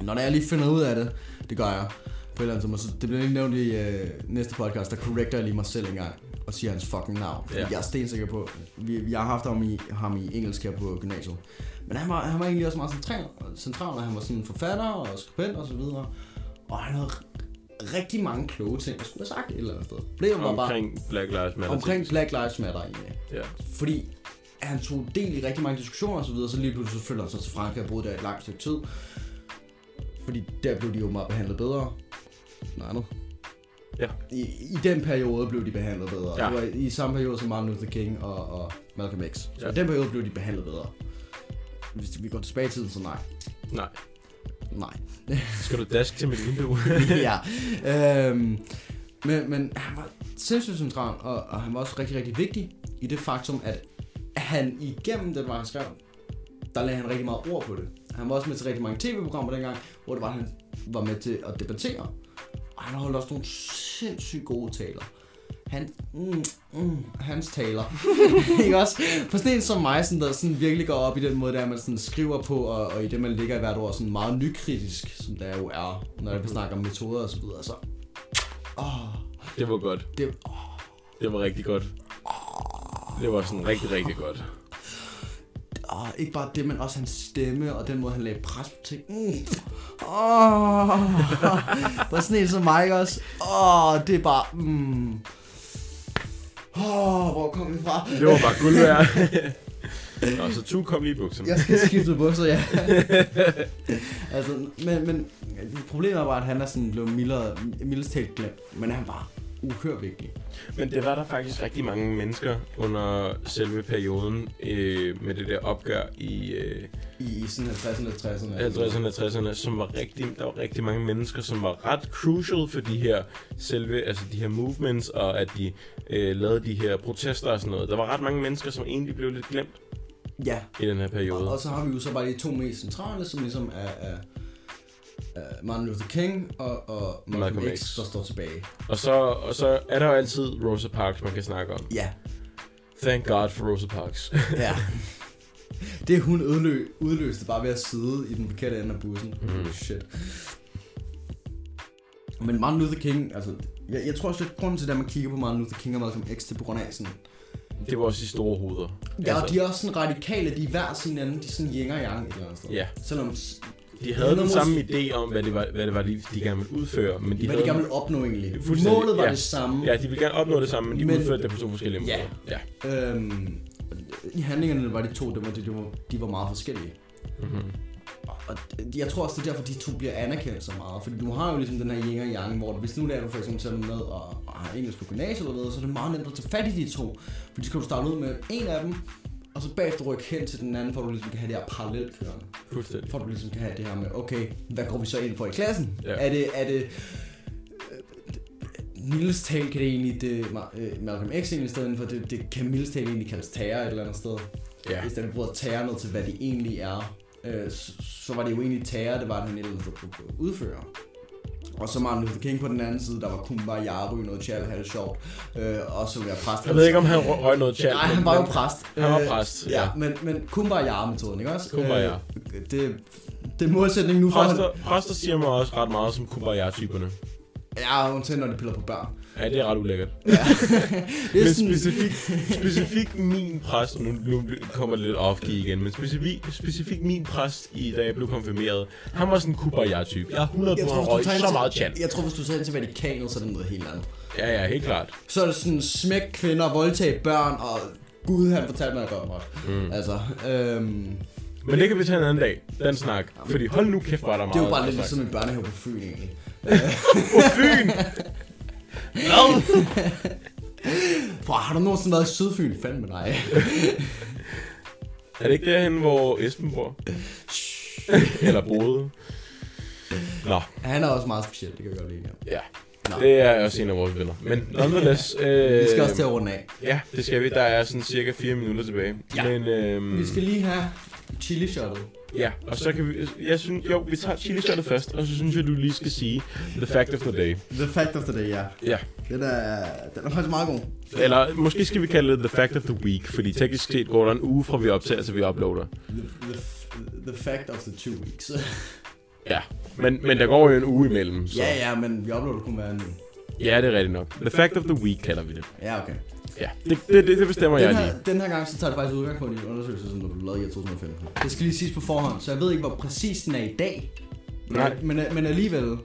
Når jeg lige finder ud af det, det gør jeg på et eller andet tidspunkt, så det bliver lige nævnt i øh, næste podcast, der correcter jeg lige mig selv en gang og siger hans fucking navn. Fordi Ja. Jeg er stensikker på, vi, jeg har haft ham i, ham i engelsk her på gymnasiet. Men han var, han var egentlig også meget central, central og han var sådan forfatter og skribent og så videre. Og han havde rigtig mange kloge ting, jeg skulle have sagt et eller andet sted. Problemet var bare Omkring Black Lives Matter. omkring Black Lives Matter egentlig. Ja. Fordi han tog del i rigtig mange diskussioner og så videre, så lige pludselig så flytter han sig til Frankrig og boede der et langt stykke tid. Fordi der blev de jo meget behandlet bedre. Noget andet. Ja. I, I den periode blev de behandlet bedre. Ja. Det var i samme periode som Martin Luther King og, og Malcolm X. Så Ja. i den periode blev de behandlet bedre. Hvis vi går tilbage i tiden, så nej. Nej. Nej. Skal du daske til mit vindue? ja. Øhm, men, men han var sindssygt central, og, og han var også rigtig, rigtig vigtig i det faktum, at han igennem den, var han skrev, der lagde han rigtig meget ord på det. Han var også med til rigtig mange tv-programmer dengang, hvor det var, han var med til at debattere. Og han holdt også nogle sindssygt gode taler. Han, mm, mm, hans taler. ikke også? For sådan en som mig, sådan, der sådan virkelig går op i den måde, der man sådan skriver på, og, og i det, man ligger i hvert ord, sådan meget nykritisk, som der jo er, når vi snakker om metoder og så videre. Så, åh, det var godt. det, åh, Det var rigtig godt. Det var sådan rigtig, rigtig godt. Åh, ikke bare det, men også hans stemme, og den måde, han lagde pres på ting. Mm. Åh, for sådan en som mig også. Åh, det er bare, mm. Åh, hvor kom vi fra? Det var bare guld værd. Nå, så tu kom lige i bukserne. Jeg skal skifte bukser, ja. altså, men, men problemet er bare, at han er sådan blevet mildere, mildest talt glemt. Men han var uhør vigtig. Men det var der faktisk rigtig mange mennesker under selve perioden øh, med det der opgør i øh, I, sådan 50'erne, 60'erne. 50'erne og 60'erne, som var rigtig, der var rigtig mange mennesker, som var ret crucial for de her selve, altså de her movements, og at de øh, lavede de her protester og sådan noget. Der var ret mange mennesker, som egentlig blev lidt glemt Ja, i den her periode. og, og så har vi jo så bare de to mest centrale, som ligesom er, er, er Martin Luther King og, og Malcolm, Malcolm X, X. der står tilbage. Og så, og så er der jo altid Rosa Parks, man kan snakke om. Ja, Thank God for Rosa Parks. ja. Det hun udlø, udløste bare ved at sidde i den forkerte ende af bussen. Mm. Shit. Men Martin Luther King, altså, jeg, jeg tror også, at grunden til, at man kigger på Martin Luther King og Malcolm X, det er på grund af sådan, Det var også de store hoveder. Ja, og de er også sådan radikale, de er hver sin anden, de er sådan yin og yang et eller andet sted. Ja. Selvom, De havde den samme idé om, hvad det var, hvad det var de, de gerne ville udføre, men de hvad havde... de gerne vil opnå egentlig. Målet var ja. det samme. Ja, de ville gerne opnå det samme, men de Men- udførte det på to forskellige Ja. måder. Ja. Øhm, I handlingerne var de to, det var, de, de, var, de var meget forskellige. Mm-hmm. Og jeg tror også, det er derfor, de to bliver anerkendt så meget. Fordi du har jo ligesom den her yin og yang, hvor hvis nu er, du for eksempel tager ned og, og har engelsk på gymnasiet eller noget, så er det meget nemt at tage fat i de to. Fordi så kan du starte ud med en af dem, og så bagefter rykke hen til den anden, for at du ligesom kan have det her parallelt kørende. Fuldstændig. For at du ligesom kan have det her med, okay, hvad går vi så ind på i klassen? Ja. Er det, er det, Mildes tal kan det egentlig, det øh, Malcolm X egentlig i stedet for, det, det kan Mildes tal egentlig kaldes terror et eller andet sted. Ja. Hvis den bruger terror ned til, hvad det egentlig er, øh, så, så var det jo egentlig terror, det var, at han et eller Og så Martin Luther King på den anden side, der var kun bare Jaru noget tjal, det sjovt. Øh, og så være præst. Jeg ved ikke, om han røg noget chat. Nej, han var jo præst. Han var Øh, præst, ja. ja. men, men Kumbaya-metoden, ikke også? Kumbaya. Øh, det, det er målsætningen nu for Præster, præster siger mig også ret meget som kumbaya-typerne. Ja, undtagen når de piller på børn. Ja, det er ret ulækkert. Det er Men specifikt, specifikt min præst, og nu, nu kommer det lidt off igen, men specifikt, specifikt min præst, i, da jeg blev konfirmeret, han var sådan en kumbaya-type. Jeg er 100 på, han røg så meget chat. jeg tror, hvis du tager ind til Vatikanet, så er det noget helt andet. Ja, ja, helt klart. Så er det sådan smæk kvinder, voldtage børn, og Gud han fortalte mig, at jeg godt. Mm. Altså, øhm, Men det kan vi tage en anden dag, den snak. Fordi hold nu kæft, hvor er der meget det er jo bare lidt ligesom en børnehave på Fyn egentlig. På Fyn! Hvad? Bro, har du nogensinde været i Sydfyn? Fandme nej. Er det ikke derhen, hvor Esben bor? Eller boede? Nå, Han er også meget speciel, det kan vi godt lide. Ja. ja. Nå. Det er også en af vores venner. Men nonetheless... Øh, Vi skal også til at runde af. Ja, det skal vi. Der er sådan cirka 4 minutter tilbage. Ja. Men, øhm, Vi skal lige have chili shotet. Ja, og så kan vi... Jeg synes, jo, vi tager chili shotet først, og så synes jeg, du lige skal sige the fact of the day. The fact of the day, ja. Ja. Den er, den er faktisk meget god. Eller måske skal vi kalde det the fact of the week, fordi teknisk set går der en uge fra vi optager til vi uploader. The, the, the fact of the two weeks. Ja, men, men der går jo en uge imellem, så... ja, ja, men vi uploader kun hver uge. ja, det er rigtigt nok. The fact of the week kalder vi det. Ja, okay. Ja, det, det, det, det bestemmer Den jeg her, lige. den her gang, så tager det faktisk udgangspunkt i en undersøgelse, som der blev lavet i 2015. Det skal lige siges på forhånd, så jeg ved ikke, hvor præcis den er i dag. Nej. Men, men, men alligevel,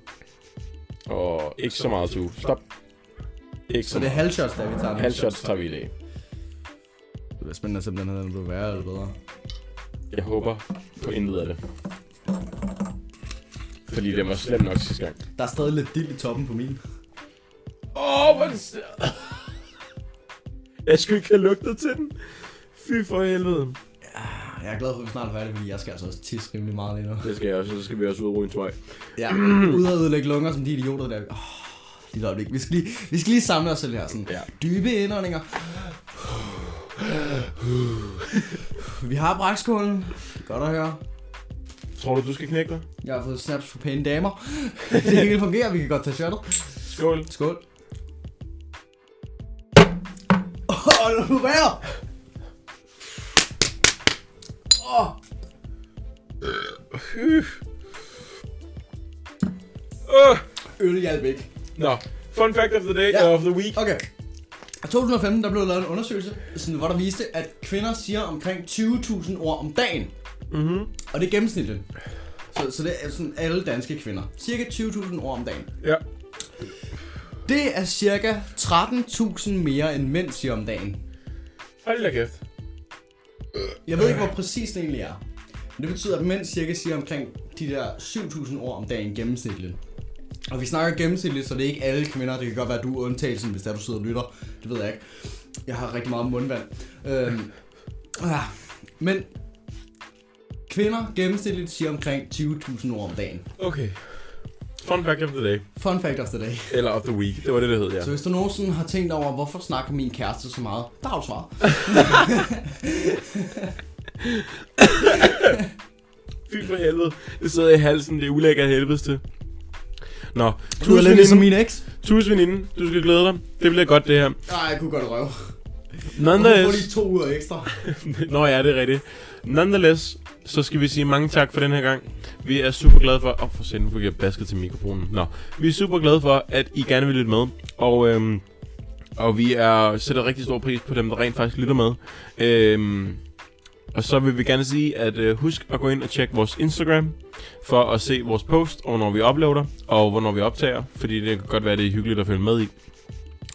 Og ikke så meget to. Stop. Ikke så så det er halvshots, der vi tager. Halvshots tager vi i dag. Det bliver spændende at se, om den her den bliver værre eller bedre. Jeg håber på intet af det. Fordi det var slemt nok sidste gang. Der er stadig lidt dild i toppen på min. Åh, oh, hvor det Jeg skulle ikke have lugtet til den. Fy for helvede. Jeg er glad for, at vi snart er færdige, fordi jeg skal altså også tisse rimelig meget lige nu. Det skal jeg også, så skal vi også ud og ryge en tvej. Ja, ude at ødelægge lunger som de idioter der. Oh, lige et øjeblik. Vi skal lige, vi skal lige samle os selv her. Sådan. Ja. Dybe indåndinger. Vi har brækskålen. Godt at høre. Tror du, du skal knække dig? Jeg har fået snaps for pæne damer. det hele fungerer, vi kan godt tage shotet. Skål. Skål. Oh, nu være! Åh, Uh. øl hjalp ikke. Nå, fun fact of the day, Ja. of the week. Okay. I 2015 der blev lavet en undersøgelse, sådan, hvor der viste, at kvinder siger omkring 20.000 ord om dagen. Mhm. Og det er gennemsnitligt. Så, så det er sådan alle danske kvinder. Cirka 20.000 ord om dagen. Ja. Det er cirka 13.000 mere end mænd siger om dagen. Hold da kæft. Jeg ved ikke, hvor præcis det egentlig er. Men det betyder, at mænd cirka siger omkring de der 7.000 ord om dagen gennemsnitligt. Og vi snakker gennemsnitligt, så det er ikke alle kvinder. Det kan godt være, at du er undtagelsen, hvis der du sidder og lytter. Det ved jeg ikke. Jeg har rigtig meget mundvand. Øhm, ja. Men kvinder gennemsnitligt siger omkring 20.000 ord om dagen. Okay. Fun fact of the day. Fun fact of the day. Eller of the week. Det var det, det hed, ja. Så hvis du nogensinde har tænkt over, hvorfor snakker min kæreste så meget, der har du svar. Fy for helvede. Det sidder i halsen. Det er ulækkert helvedes til. Nå, Du er lidt ligesom min eks. Tus veninde, du skal glæde dig. Det bliver godt, det her. Nej, jeg kunne godt røve. Nonetheless... Få lige to uger ekstra. Nå ja, det er rigtigt. Nonetheless, så skal vi sige mange tak for den her gang. Vi er super glade for... Åh, oh, for senden jeg basket til mikrofonen. Nå, vi er super glade for, at I gerne vil lytte med. Og øhm, Og vi er sætter rigtig stor pris på dem, der rent faktisk lytter med. Øhm, og så vil vi gerne sige, at øh, husk at gå ind og tjekke vores Instagram, for at se vores post, og når vi uploader, og hvornår vi optager, fordi det kan godt være, det er hyggeligt at følge med i.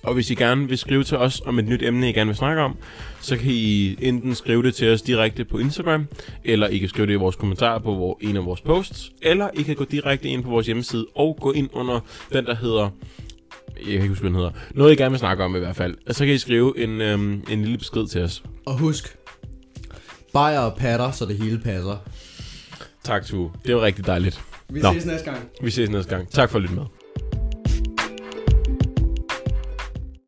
Og hvis I gerne vil skrive til os om et nyt emne, I gerne vil snakke om, så kan I enten skrive det til os direkte på Instagram, eller I kan skrive det i vores kommentarer på en af vores posts, eller I kan gå direkte ind på vores hjemmeside og gå ind under den, der hedder jeg kan ikke huske, hvad den hedder. Noget, I gerne vil snakke om i hvert fald. Og så kan I skrive en, øhm, en lille besked til os. Og husk, bajer og patter, så det hele passer. Tak, Tue. Det var rigtig dejligt. Vi Nå. ses næste gang. Vi ses næste gang. Tak for at lytte med.